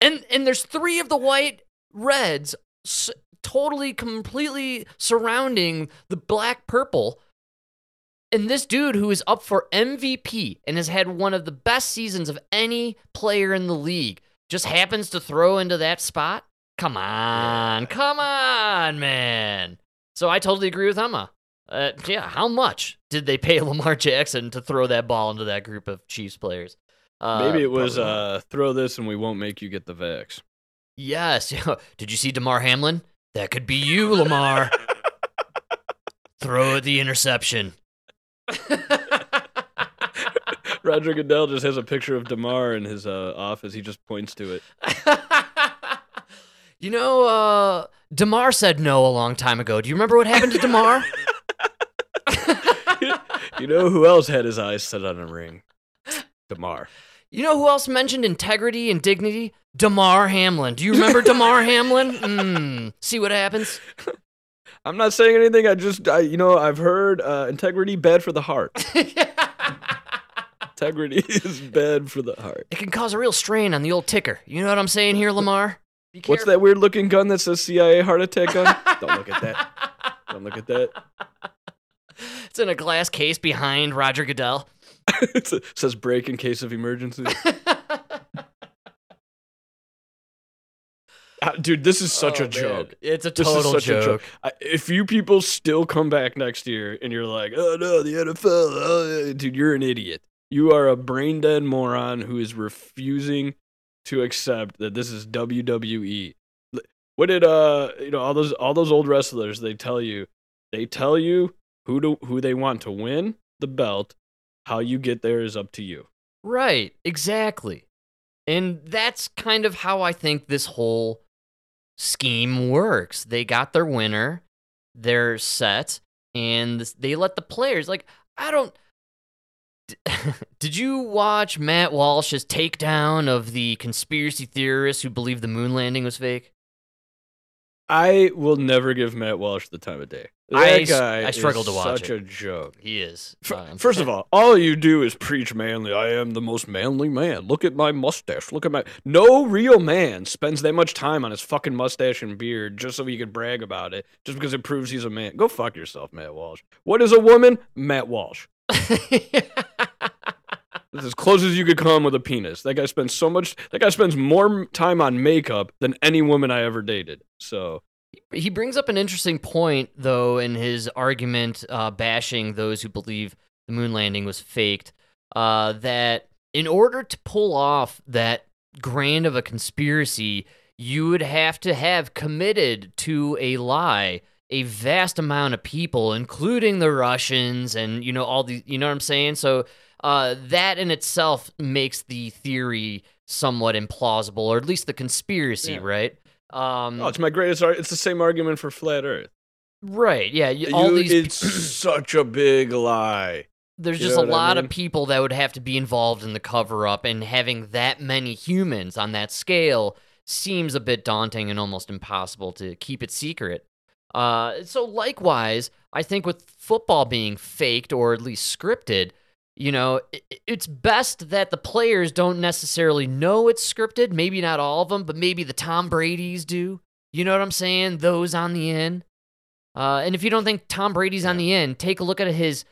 And and there's three of the white reds s- totally, completely surrounding the black purple. And this dude who is up for MVP and has had one of the best seasons of any player in the league just happens to throw into that spot? Come on. Come on, man. So I totally agree with Emma. Uh, yeah, how much did they pay [LAUGHS] Lamar Jackson to throw that ball into that group of Chiefs players? Uh, Maybe it was uh, throw this and we won't make you get the vax. Yes. [LAUGHS] Did you see Damar Hamlin? That could be you, Lamar. [LAUGHS] Throw it the interception. Roger Goodell just has a picture of Damar in his uh, office. He just points to it. You know, uh, Damar said no a long time ago. Do you remember what happened to Damar? [LAUGHS] You know who else had his eyes set on a ring? Damar. you know who else mentioned integrity and dignity? Damar Hamlin. Do you remember Damar Hamlin? [LAUGHS] Mm, see what happens? I'm not saying anything. I just, I, you know, I've heard uh, integrity bad for the heart. [LAUGHS] Integrity is bad for the heart. It can cause a real strain on the old ticker. You know what I'm saying here, Lamar? What's that weird looking gun that says CIA heart attack gun? [LAUGHS] Don't look at that. Don't look at that. [LAUGHS] It's in a glass case behind Roger Goodell. [LAUGHS] it says break in case of emergency. Uh, Dude, this is such Oh, a man. joke. It's a This is total such joke. a joke. I, if you people still come back next year and you're like, oh no, the NFL, oh, dude, you're an idiot. You are a brain dead moron who is refusing to accept that this is WWE. What did uh you know all those all those old wrestlers they tell you they tell you who to who they want to win the belt. How you get there is up to you. Right, exactly. And that's kind of how I think this whole scheme works. They got their winner, they're set, and they let the players, like, I don't. [LAUGHS] Did you watch Matt Walsh's takedown of the conspiracy theorists who believe the moon landing was fake? I will never give Matt Walsh the time of day. That I guy I struggle is to watch such it. a joke. He is. Um, First of all, all you do is preach manly. I am the most manly man. Look at my mustache. Look at my. No real man spends that much time on his fucking mustache and beard just so he could brag about it, just because it proves he's a man. Go fuck yourself, Matt Walsh. What is a woman? Matt Walsh. That's as close as you could come with a penis. That guy spends so much. That guy spends more time on makeup than any woman I ever dated. So He brings up an interesting point, though, in his argument uh, bashing those who believe the moon landing was faked. Uh, that in order to pull off that grand of a conspiracy, you would have to have committed to a lie a vast amount of people, including the Russians and you know all the you know what I'm saying. So uh, that in itself makes the theory somewhat implausible, or at least the conspiracy, Yeah. right? Um, oh, it's my greatest. Ar- it's the same argument for flat Earth. Right. Yeah. you- All You- these. it's [CLEARS THROAT] such a big lie. there's you just a what I lot mean? of people that would have to be involved in the cover up, and having that many humans on that scale seems a bit daunting and almost impossible to keep it secret. Uh, so likewise, I think with football being faked or at least scripted, you know, i- i- it's best that the players don't necessarily know it's scripted. Maybe not all of them, but maybe the Tom Brady's do. You know what I'm saying? Those on the end. Uh, and if you don't think Tom Brady's on the end, take a look at his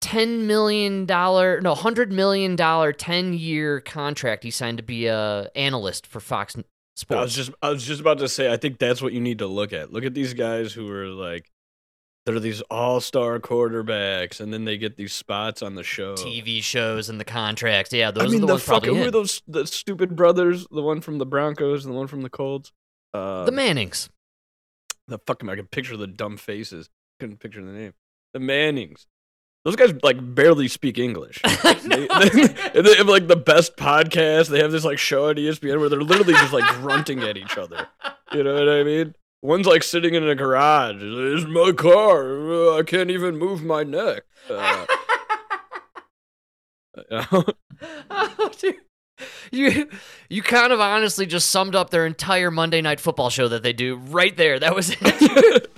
ten million dollar, no, hundred million dollar, ten year contract he signed to be a analyst for Fox N- I was just I was just about to say I think that's what you need to look at. Look at these guys who are like they're these all-star quarterbacks and then they get these spots on the show. TV shows and the contracts. Yeah, those I mean are the, the, ones fucking probably who are those the stupid brothers, the one from the Broncos and the one from the Colts? Uh the Mannings. the fuck am I? I can picture the dumb faces. Couldn't picture the name. The Mannings. Those guys like barely speak English. [LAUGHS] they, [LAUGHS] they, they have like the best podcast. They have this like show on ESPN where they're literally just like grunting at each other. You know what I mean? One's like sitting in a garage. Is my car. I can't even move my neck. Uh, [LAUGHS] Oh, dude. You you kind of honestly just summed up their entire Monday night football show that they do right there. That was it.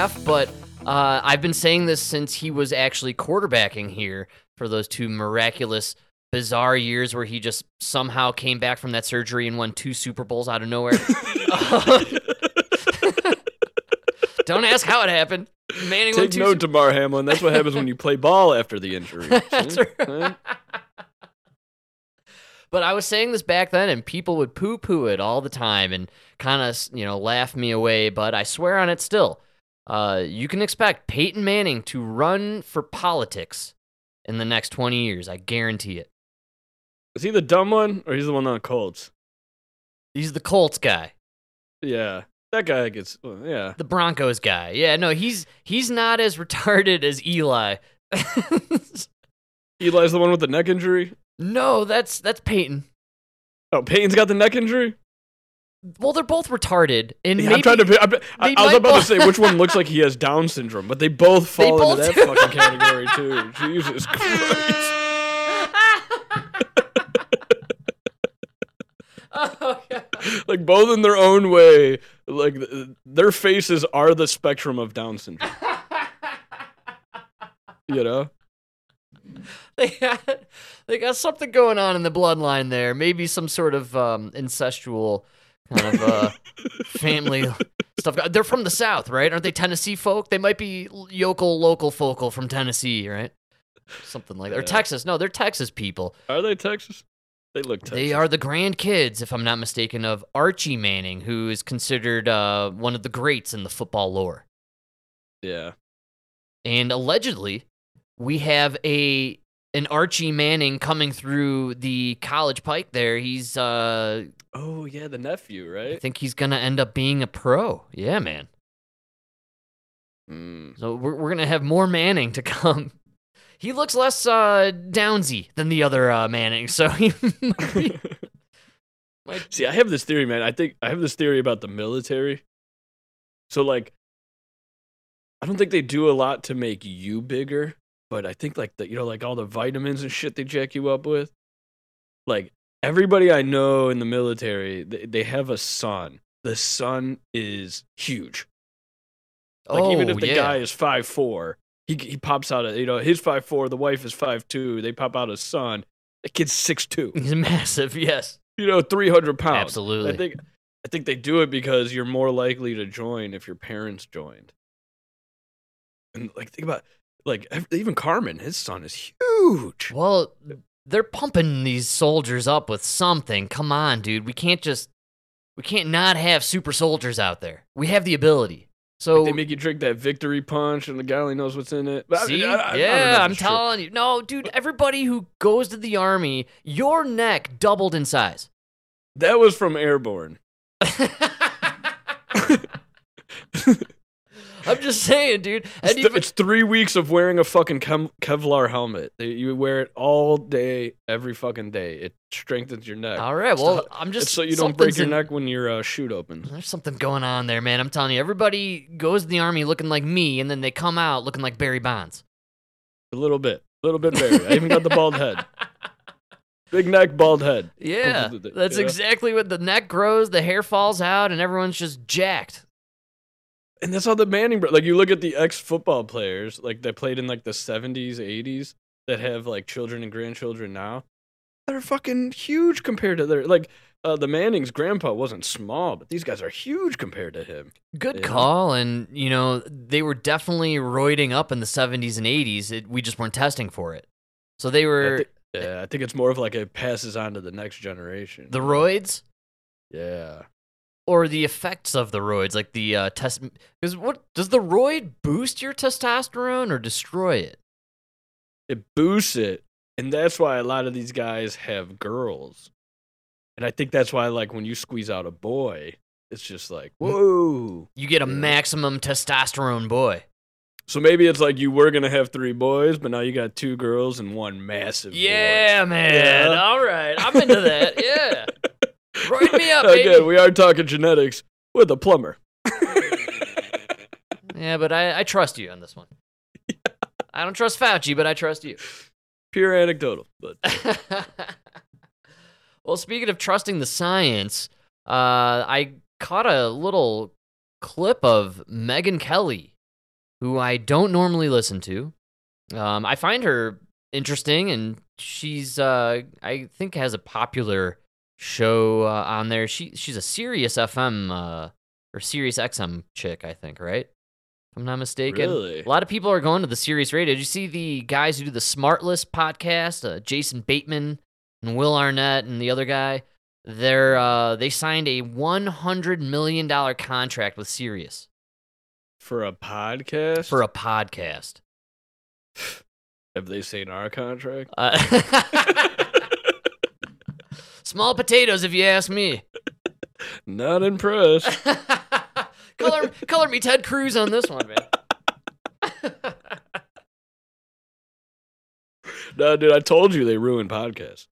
Laugh, but uh, I've been saying this since he was actually quarterbacking here for those two miraculous, bizarre years where he just somehow came back from that surgery and won two Super Bowls out of nowhere. [LAUGHS] [LAUGHS] Don't ask how it happened. Manning Take note, Super- Damar Hamlin. That's what happens when you play ball after the injury. [LAUGHS] That's right. But I was saying this back then, and people would poo poo it all the time and kind of, you know, laugh me away. But I swear on it still. Uh, you can expect Peyton Manning to run for politics in the next 20 years. I guarantee it. Is he the dumb one or he's the one on the Colts? He's the Colts guy, Yeah, that guy gets. well, yeah, the Broncos guy. Yeah, no, he's he's not as [LAUGHS] retarded as Eli. [LAUGHS] Eli's the one with the neck injury. no, that's that's Peyton. Oh, Peyton's got the neck injury. Well, they're both retarded, and Yeah, maybe I'm trying to. I'm, I, I was about both- to say which one looks [LAUGHS] like he has Down syndrome, but they both They fall both into do. that fucking category too. [LAUGHS] Jesus [LAUGHS] Christ! oh, yeah. Like both in their own way. Like their faces are the spectrum of Down syndrome. You know. they got they got something going on in the bloodline there. Maybe some sort of um, incestual kind of uh, family stuff. They're from the South, right? Aren't they Tennessee folk? They might be yokel, local, focal from Tennessee, right? Something like that. Or Yeah. Texas. No, they're Texas people. Are they Texas? They look Texas. They are the grandkids, if I'm not mistaken, of Archie Manning, who is considered uh, one of the greats in the football lore. Yeah. and allegedly we have a an Archie Manning coming through the college pike there. He's uh Oh yeah, the nephew, right? I think he's going to end up being a pro. Yeah, man. Mm. So we're we're going to have more Manning to [LAUGHS] come. He looks less uh downsy than the other uh Manning. So he [LAUGHS] might be- [LAUGHS] might- See, I have this theory, man. I think I have this theory about the military. So like I don't think they do a lot to make you bigger, but I think like the you know like all the vitamins and shit they jack you up with. Like everybody I know in the military, they, they have a son. The son is huge. Like oh, even if oh, the yeah. guy is five four, he he pops out a you know his five four, the wife is five two. They pop out a son. The kid's six two. [LAUGHS] He's massive, yes. You know, three hundred pounds. Absolutely. I think I think they do it because you're more likely to join if your parents joined. And like think about like even Carmen, his son is huge. Well, they're pumping these soldiers up with something. Come on, dude. We can't just we can't not have super soldiers out there. We have the ability. So They make you drink that victory punch, and the guy only knows what's in it. See, I, I, yeah, I I'm it's true. telling you. No, dude. Everybody who goes to the army, your neck doubled in size. That was from Airborne. [LAUGHS] [LAUGHS] [LAUGHS] I'm just saying, dude. It's, th- it's three weeks of wearing a fucking Kev- Kevlar helmet. You wear it all day, every fucking day. It strengthens your neck. all right. Well, to- I'm just so you don't break your in- neck when your uh, chute opens. There's something going on there, man. I'm telling you. Everybody goes to the army looking like me, and then they come out looking like Barry Bonds. A little bit, a little bit Barry. I even got the bald head, [LAUGHS] big neck, bald head. Yeah, that's know? exactly what the neck grows, the hair falls out, and everyone's just jacked. And that's how the Manning, bro- like you look at the ex football players, like that played in like the 70s, 80s, that have like children and grandchildren now. They're fucking huge compared to their like uh, the Manning's grandpa wasn't small, but these guys are huge compared to him. Good Yeah. call, and you know they were definitely roiding up in the 70s and 80s. It, we just weren't testing for it, so they were Yeah, I think it's more of like it passes on to the next generation. The roids yeah. Or the effects of the roids, like the uh, test. Because what does the roid boost your testosterone or destroy it? It boosts it, and that's why a lot of these guys have girls. And I think that's why, like, when you squeeze out a boy, it's just like, whoa. You get a maximum testosterone boy. So maybe it's like you were gonna have three boys, but now you got two girls and one massive. boy. Yeah, man. Yeah. All right, I'm into that. Yeah. Roid me up, baby. Again, we are talking genetics with a plumber. [LAUGHS] Yeah, but I, I trust you on this one. [LAUGHS] I don't trust Fauci, but I trust you. Pure anecdotal, but [LAUGHS] well, speaking of trusting the science, uh, I caught a little clip of Megyn Kelly, who I don't normally listen to. Um, I find her interesting, and she's uh, I think has a popular show uh, on there. She she's a Sirius FM uh, or Sirius XM chick, I think, right? If I'm not mistaken. Really? A lot of people are going to the Sirius Radio. Did you see the guys who do the Smartless podcast? Uh, Jason Bateman and Will Arnett and the other guy. They're uh, they signed a 100 million dollar contract with Sirius for a podcast, for a podcast. have they seen our contract? Uh, [LAUGHS] small potatoes, if you ask me. [LAUGHS] Not impressed. [LAUGHS] color, color me Ted Cruz on this one, man. [LAUGHS] no, dude, I told you they ruined podcasts.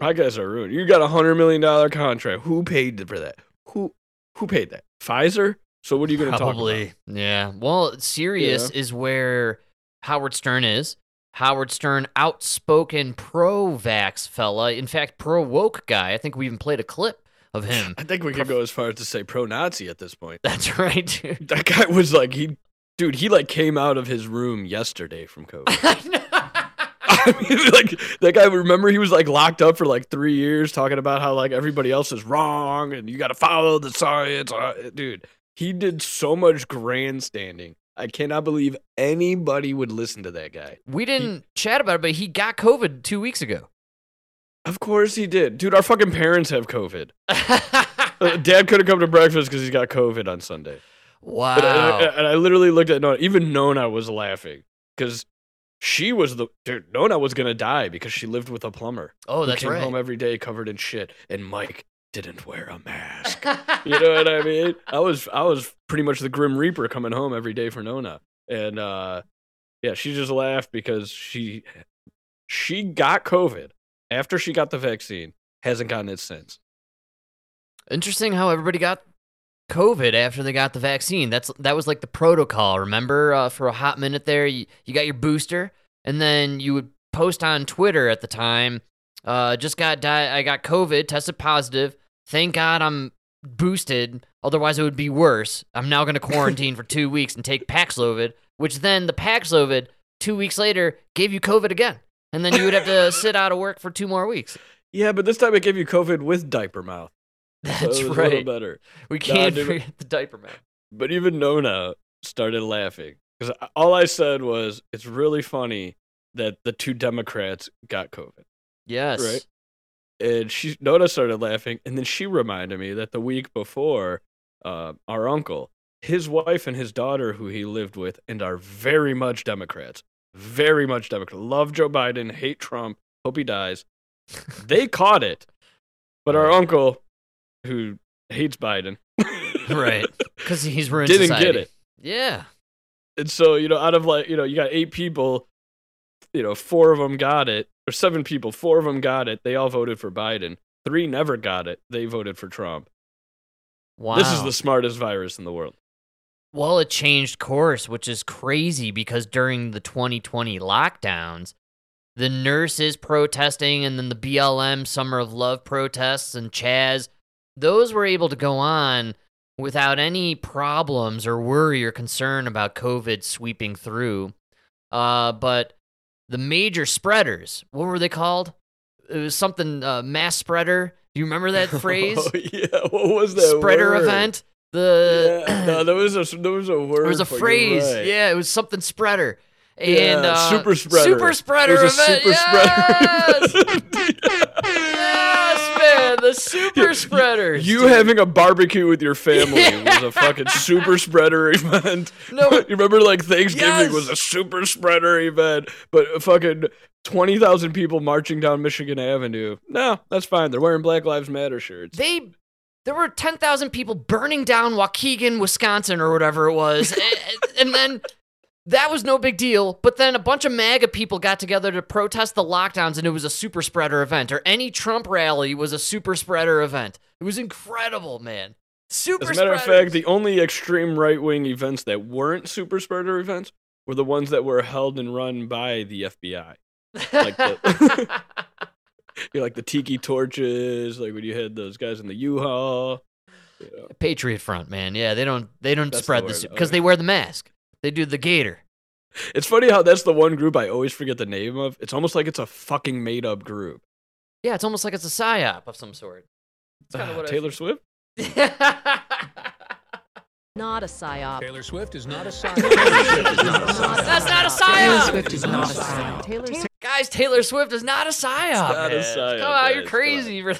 Podcasts are ruined. You got a hundred million dollar contract. Who paid for that? Who who paid that? Pfizer. So what are you going to talk about? Probably. Yeah. Well, Sirius is where Howard Stern is. Howard Stern, outspoken pro-vax fella. In fact, pro-woke guy. I think we even played a clip of him. [LAUGHS] I think we could go as far as to say pro-Nazi at this point. That's [LAUGHS] right, dude. That guy was like he, dude. He like came out of his room yesterday from COVID. [LAUGHS] I know. I mean, like that guy. Remember, he was like locked up for like three years, talking about how like everybody else is wrong and you got to follow the science. Uh, dude, he did so much grandstanding. I cannot believe anybody would listen to that guy. we didn't chat about it, but he got COVID two weeks ago. Of course he did, dude. Our fucking parents have COVID. [LAUGHS] Uh, Dad couldn't come to breakfast because he's got COVID on Sunday. wow. And, I, and I literally looked at Nona. Even Nona was laughing because she was the dude. Nona was gonna die because she lived with a plumber. oh, that's came right. home every day covered in shit, and Mike didn't wear a mask. [LAUGHS] you know what I mean? I was I was pretty much the Grim Reaper coming home every day for Nona, and uh, yeah, she just laughed because she she got COVID after she got the vaccine, hasn't gotten it since. Interesting how everybody got COVID after they got the vaccine. That's that was like the protocol. Remember, uh, for a hot minute there, you, you got your booster, and then you would post on Twitter at the time. Uh, just got di- I got COVID, tested positive. Thank God I'm boosted. Otherwise, it would be worse. I'm now going to quarantine for two weeks and take Paxlovid, which then the Paxlovid two weeks later gave you COVID again, and then you would have to [LAUGHS] sit out of work for two more weeks. Yeah, but this time it gave you COVID with diaper mouth. That's A right. better. We can't dude. forget the diaper man. But even Nona started laughing because all I said was, "It's really funny that the two Democrats got COVID." Yes. Right. And she Nona started laughing, and then she reminded me that the week before, uh, our uncle, his wife and his daughter, who he lived with, and are very much Democrats, very much Democrat, love Joe Biden, hate Trump, hope he dies. they [LAUGHS] caught it, but our uncle, who hates Biden, right. Because he's [LAUGHS] ruined didn't society. get it. Yeah. And so, you know, out of like, you know, you got eight people, you know, four of them got it, or seven people, four of them got it. They all voted for Biden. Three never got it. They voted for Trump. Wow. This is the smartest virus in the world. well, it changed course, which is crazy because during the 2020 lockdowns, the nurses protesting and then the BLM Summer of Love protests and Chaz, those were able to go on without any problems or worry or concern about COVID sweeping through. Uh, but the major spreaders, what were they called? It was something uh, mass spreader. Do you remember that [LAUGHS] phrase? Oh, yeah. What was that? spreader word? event. The Yeah. No, there was a there was a word. there was a for it. You're phrase. right. Yeah, it was something spreader. And Yeah, uh, super spreader. super spreader event. super yes! spreader. [LAUGHS] [LAUGHS] the super spreaders. You dude. having a barbecue with your family [LAUGHS] was a fucking super spreader event. No. [LAUGHS] you remember like Thanksgiving Yes. was a super spreader event, but fucking twenty thousand people marching down Michigan Avenue. No, that's fine. They're wearing Black Lives Matter shirts. they there were 10,000 people burning down Waukegan, Wisconsin or whatever it was. [LAUGHS] and, and then that was no big deal, but then a bunch of MAGA people got together to protest the lockdowns and it was a super spreader event or any Trump rally was a super spreader event. It was incredible, man. Super As a matter of fact, the only extreme right wing events that weren't super spreader events were the ones that were held and run by the FBI. like the- [LAUGHS] You know, like the tiki torches, like when you had those guys in the U-Haul. you know. Patriot Front, man. Yeah, they don't they don't That's the spread this because okay. they wear the mask. They do the gator. It's funny how that's the one group I always forget the name of. It's almost like it's a fucking made up group. Yeah, it's almost like it's a psyop of some sort. It's kind of what ah, Taylor Swift? [LAUGHS] Not a psyop. Taylor Swift is not a Taylor Swift is not a psyop. That's not a PSYOP! Taylor. Swift is not a psyop. Taylor Swift. Guys, Taylor Swift is not a psyop. not a psyop, Come on, you're crazy for.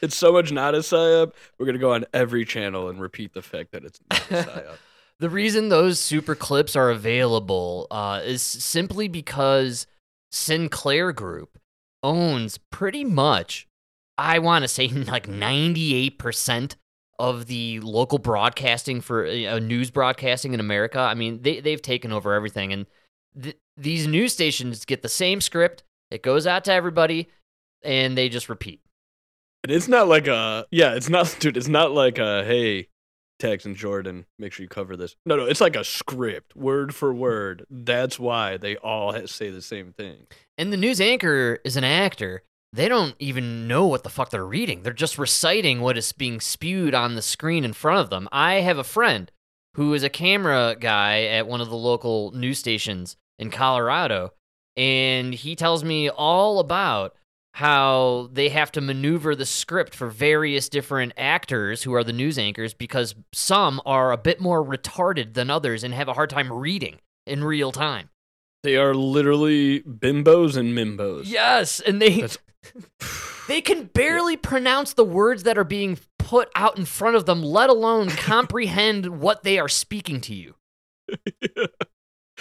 It's so much not a psyop. We're gonna go on every channel and repeat the fact that it's not a [LAUGHS] psyop. The reason those super clips are available uh, is simply because Sinclair Group owns pretty much, I want to say, [LAUGHS] like 98% of the local broadcasting for uh, news broadcasting in America. I mean, they, they've taken over everything. And th- these news stations get the same script, it goes out to everybody, and they just repeat. It's not like a yeah, it's not [LAUGHS] dude, it's not like a hey, And Jordan, make sure you cover this. No, no, it's like a script, word for word. That's why they all say the same thing. And the news anchor is an actor. They don't even know what the fuck they're reading. They're just reciting what is being spewed on the screen in front of them. I have a friend who is a camera guy at one of the local news stations in Colorado, and he tells me all about how they have to maneuver the script for various different actors who are the news anchors because some are a bit more retarded than others and have a hard time reading in real time. They are literally bimbos and mimbos. Yes, and they [SIGHS] they can barely pronounce the words that are being put out in front of them, let alone [LAUGHS] comprehend what they are speaking to you. [LAUGHS]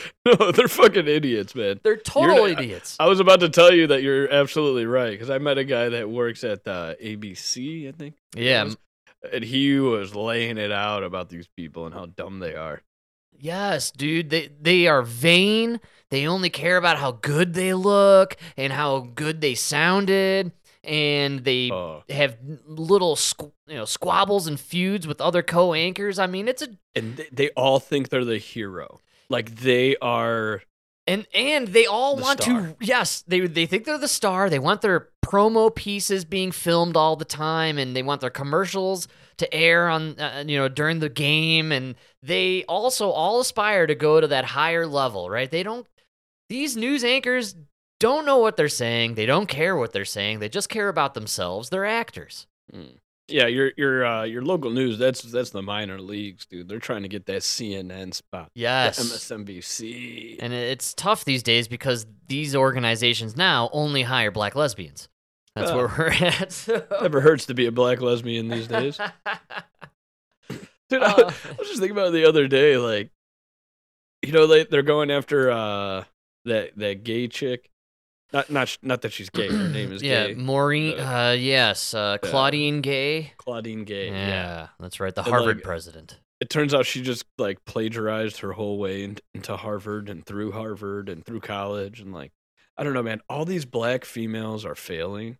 [LAUGHS] no, they're fucking idiots, man. They're total not- idiots. I was about to tell you that you're absolutely right because I met a guy that works at uh, ABC, I think. Yeah. was, and he was laying it out about these people and how dumb they are. Yes, dude. They they are vain. They only care about how good they look and how good they sounded, and they Oh. have little squ- you know squabbles and feuds with other co-anchors. I mean, it's a and they, they all think they're the hero. Like they are. And and they all The want star. to yes, they they think they're the star. They want their promo pieces being filmed all the time and they want their commercials to air on uh, you know during the game and they also all aspire to go to that higher level, right? They don't these news anchors don't know what they're saying. They don't care what they're saying. They just care about themselves. They're actors. Yeah, your your uh, your local news. That's that's the minor leagues, dude. They're trying to get that CNN spot. Yes. MSNBC. And it's tough these days because these organizations now only hire black lesbians. That's Oh. where we're at. so- Never hurts to be a black lesbian these days. [LAUGHS] Dude, I, Uh. [LAUGHS] I was just thinking about it the other day, like, you know, they they're going after uh that that gay chick. Not not not that she's gay. Her name is [CLEARS THROAT] yeah, Gay. Maureen. Uh, Uh, yes, uh, yeah. Claudine Gay. Claudine Gay. Yeah, Yeah. that's right. The And, Harvard like, president. It turns out she just like plagiarized her whole way in, into Harvard and through Harvard and through college and like I don't know, man. All these black females are failing,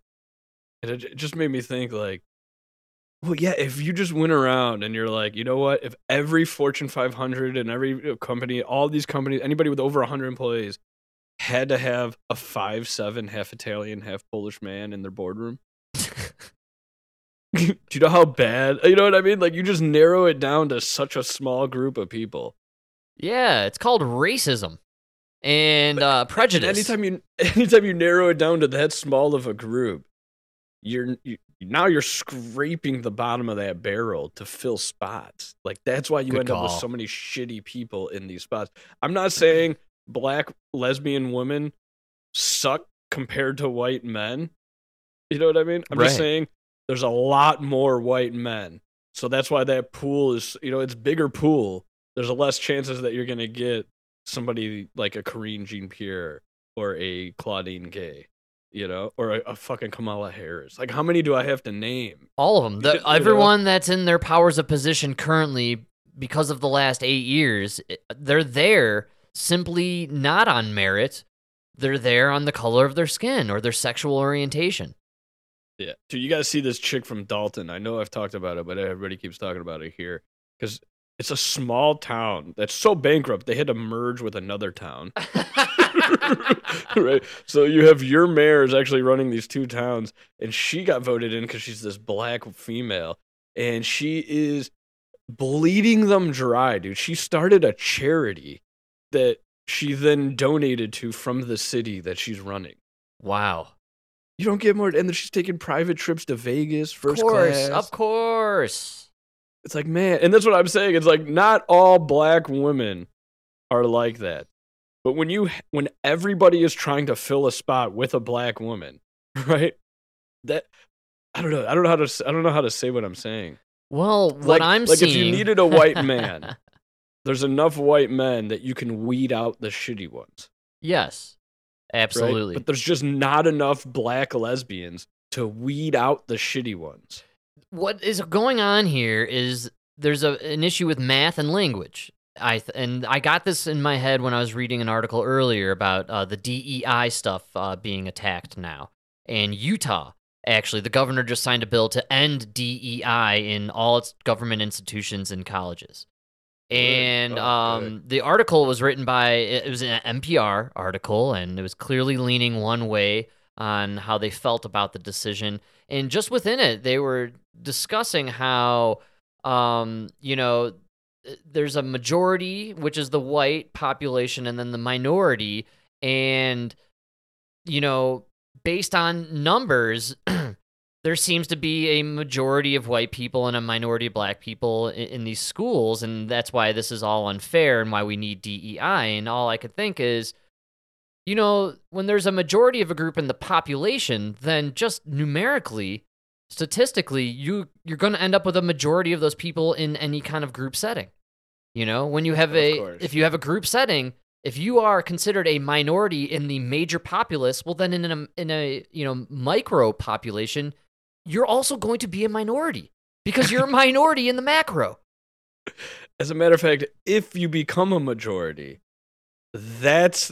and it, it just made me think like, well, yeah, if you just went around and you're like, you know what? If every Fortune 500 and every uh, company, all these companies, anybody with over 100 employees had to have a five seven, half Italian, half Polish man in their boardroom. [LAUGHS] Do you know how bad? You know what I mean? Like you just narrow it down to such a small group of people. Yeah, it's called racism and uh, prejudice. anytime you [LAUGHS] anytime you narrow it down to that small of a group, you're you, now you're scraping the bottom of that barrel to fill spots. Like that's why you Good end up with so many shitty people in these spots. I'm not saying black lesbian women suck compared to white men. You know what I mean? I'm just saying there's a lot more white men. So that's why that pool is, you know, it's bigger pool. There's a less chances that you're going to get somebody like a Karine Jean Pierre or a Claudine Gay, you know, or a, a fucking Kamala Harris. Like, how many do I have to name? All of them. The, [LAUGHS] know? everyone that's in their powers of position currently, because of the last eight years, eh, they're there simply not on merit. They're there on the color of their skin or their sexual orientation. Yeah. Dude, you got to see this chick from Dalton. I know I've talked about it, but everybody keeps talking about it here because it's a small town that's so bankrupt they had to merge with another town. [LAUGHS] [LAUGHS] right. So you have your mayor is actually running these two towns, and she got voted in because she's this black female, and she is bleeding them dry, dude. She started a charity that she then donated to from the city that she's running. wow. You don't get more, and then she's taking private trips to Vegas, first of course. class. Of course. It's like, man, and that's what I'm saying. It's like not all black women are like that. But when you when everybody is trying to fill a spot with a black woman, [LAUGHS] right? That I don't know. I don't know how to I don't know how to say what I'm saying. Well, what like, I'm like seeing. if you needed a white [LAUGHS] man, there's enough white men that you can weed out the shitty ones. yes, right? absolutely. But there's just not enough black lesbians to weed out the shitty ones. what is going on here is there's a, an issue with math and language. I th- and I got this in my head when I was reading an article earlier about uh, the DEI stuff uh, being attacked now. And Utah, actually, the governor just signed a bill to end DEI in all its government institutions and colleges. And Oh, um, the article was written by it was an NPR article, and it was clearly leaning one way on how they felt about the decision. And just within it, they were discussing how, um, you know, there's a majority, which is the white population, and then the minority, and you know, based on numbers. [CLEARS THROAT] There seems to be a majority of white people and a minority of black people in, in these schools, and that's why this is all unfair and why we need DEI. And all I could think is, you know, when there's a majority of a group in the population, then just numerically, statistically, you you're going to end up with a majority of those people in any kind of group setting. You know, when you have a if you have a group setting, if you are considered a minority in the major populace, well then in a in a, you know, micro population, you're also going to be a minority because you're a minority in the macro. As a matter of fact, if you become a majority, that's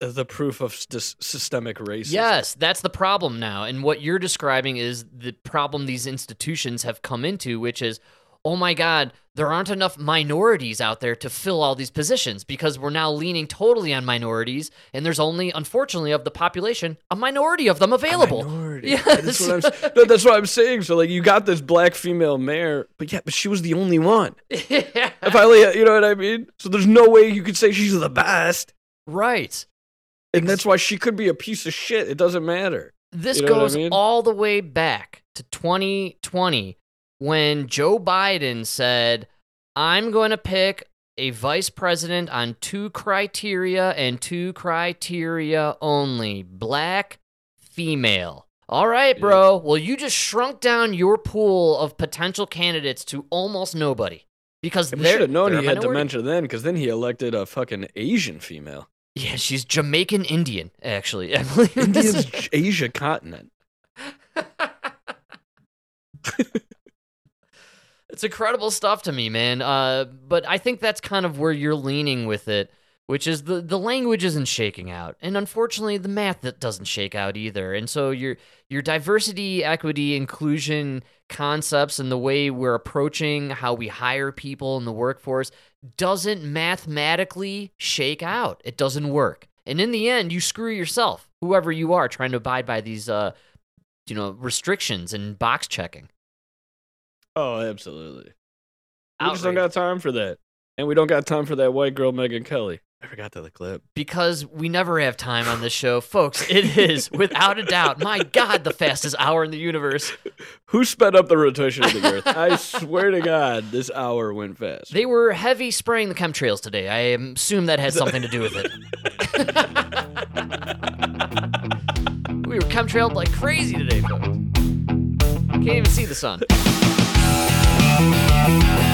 the proof of st- systemic racism. Yes, that's the problem now. And what you're describing is the problem these institutions have come into, which is, oh my God, there aren't enough minorities out there to fill all these positions because we're now leaning totally on minorities. And there's only, unfortunately, of the population, a minority of them A available. minority. [LAUGHS] Yes. That's what I'm. No, that's what I'm saying. So like, you got this black female mayor, but yeah, but she was the only one. [LAUGHS] Yeah. If I, you know what I mean? So there's no way you could say she's the best, right. and that's why she could be a piece of shit. It doesn't matter. This You know what I goes mean? all the way back to 2020 when Joe Biden said, I'm going to pick a vice president on two criteria and two criteria only black, female. All right, bro. Well, you just shrunk down your pool of potential candidates to almost nobody because we should have known he had dementia then, because then he elected a fucking Asian female. Yeah, she's Jamaican Indian, actually. [LAUGHS] I believe India's is- Asia continent. [LAUGHS] it's incredible stuff to me, man. Uh, but I think that's kind of where you're leaning with it, which is the the language isn't shaking out, and unfortunately, the math that doesn't shake out either. And so your your diversity, equity, inclusion concepts and the way we're approaching how we hire people in the workforce doesn't mathematically shake out. It doesn't work. And in the end, you screw yourself, whoever you are trying to abide by these uh you know, restrictions and box checking. Oh, absolutely. We just don't got time for that. And we don't got time for that white girl Megyn Kelly. I forgot the clip. because we never have time on this show, folks. It is without a doubt, my God, the fastest hour in the universe. [LAUGHS] Who sped up the rotation of the Earth? I swear to God, this hour went fast. They were heavy spraying the chemtrails today. I assume that had something to do with it. [LAUGHS] we were chemtrailed like crazy today, folks. Can't even see the sun. Thank you.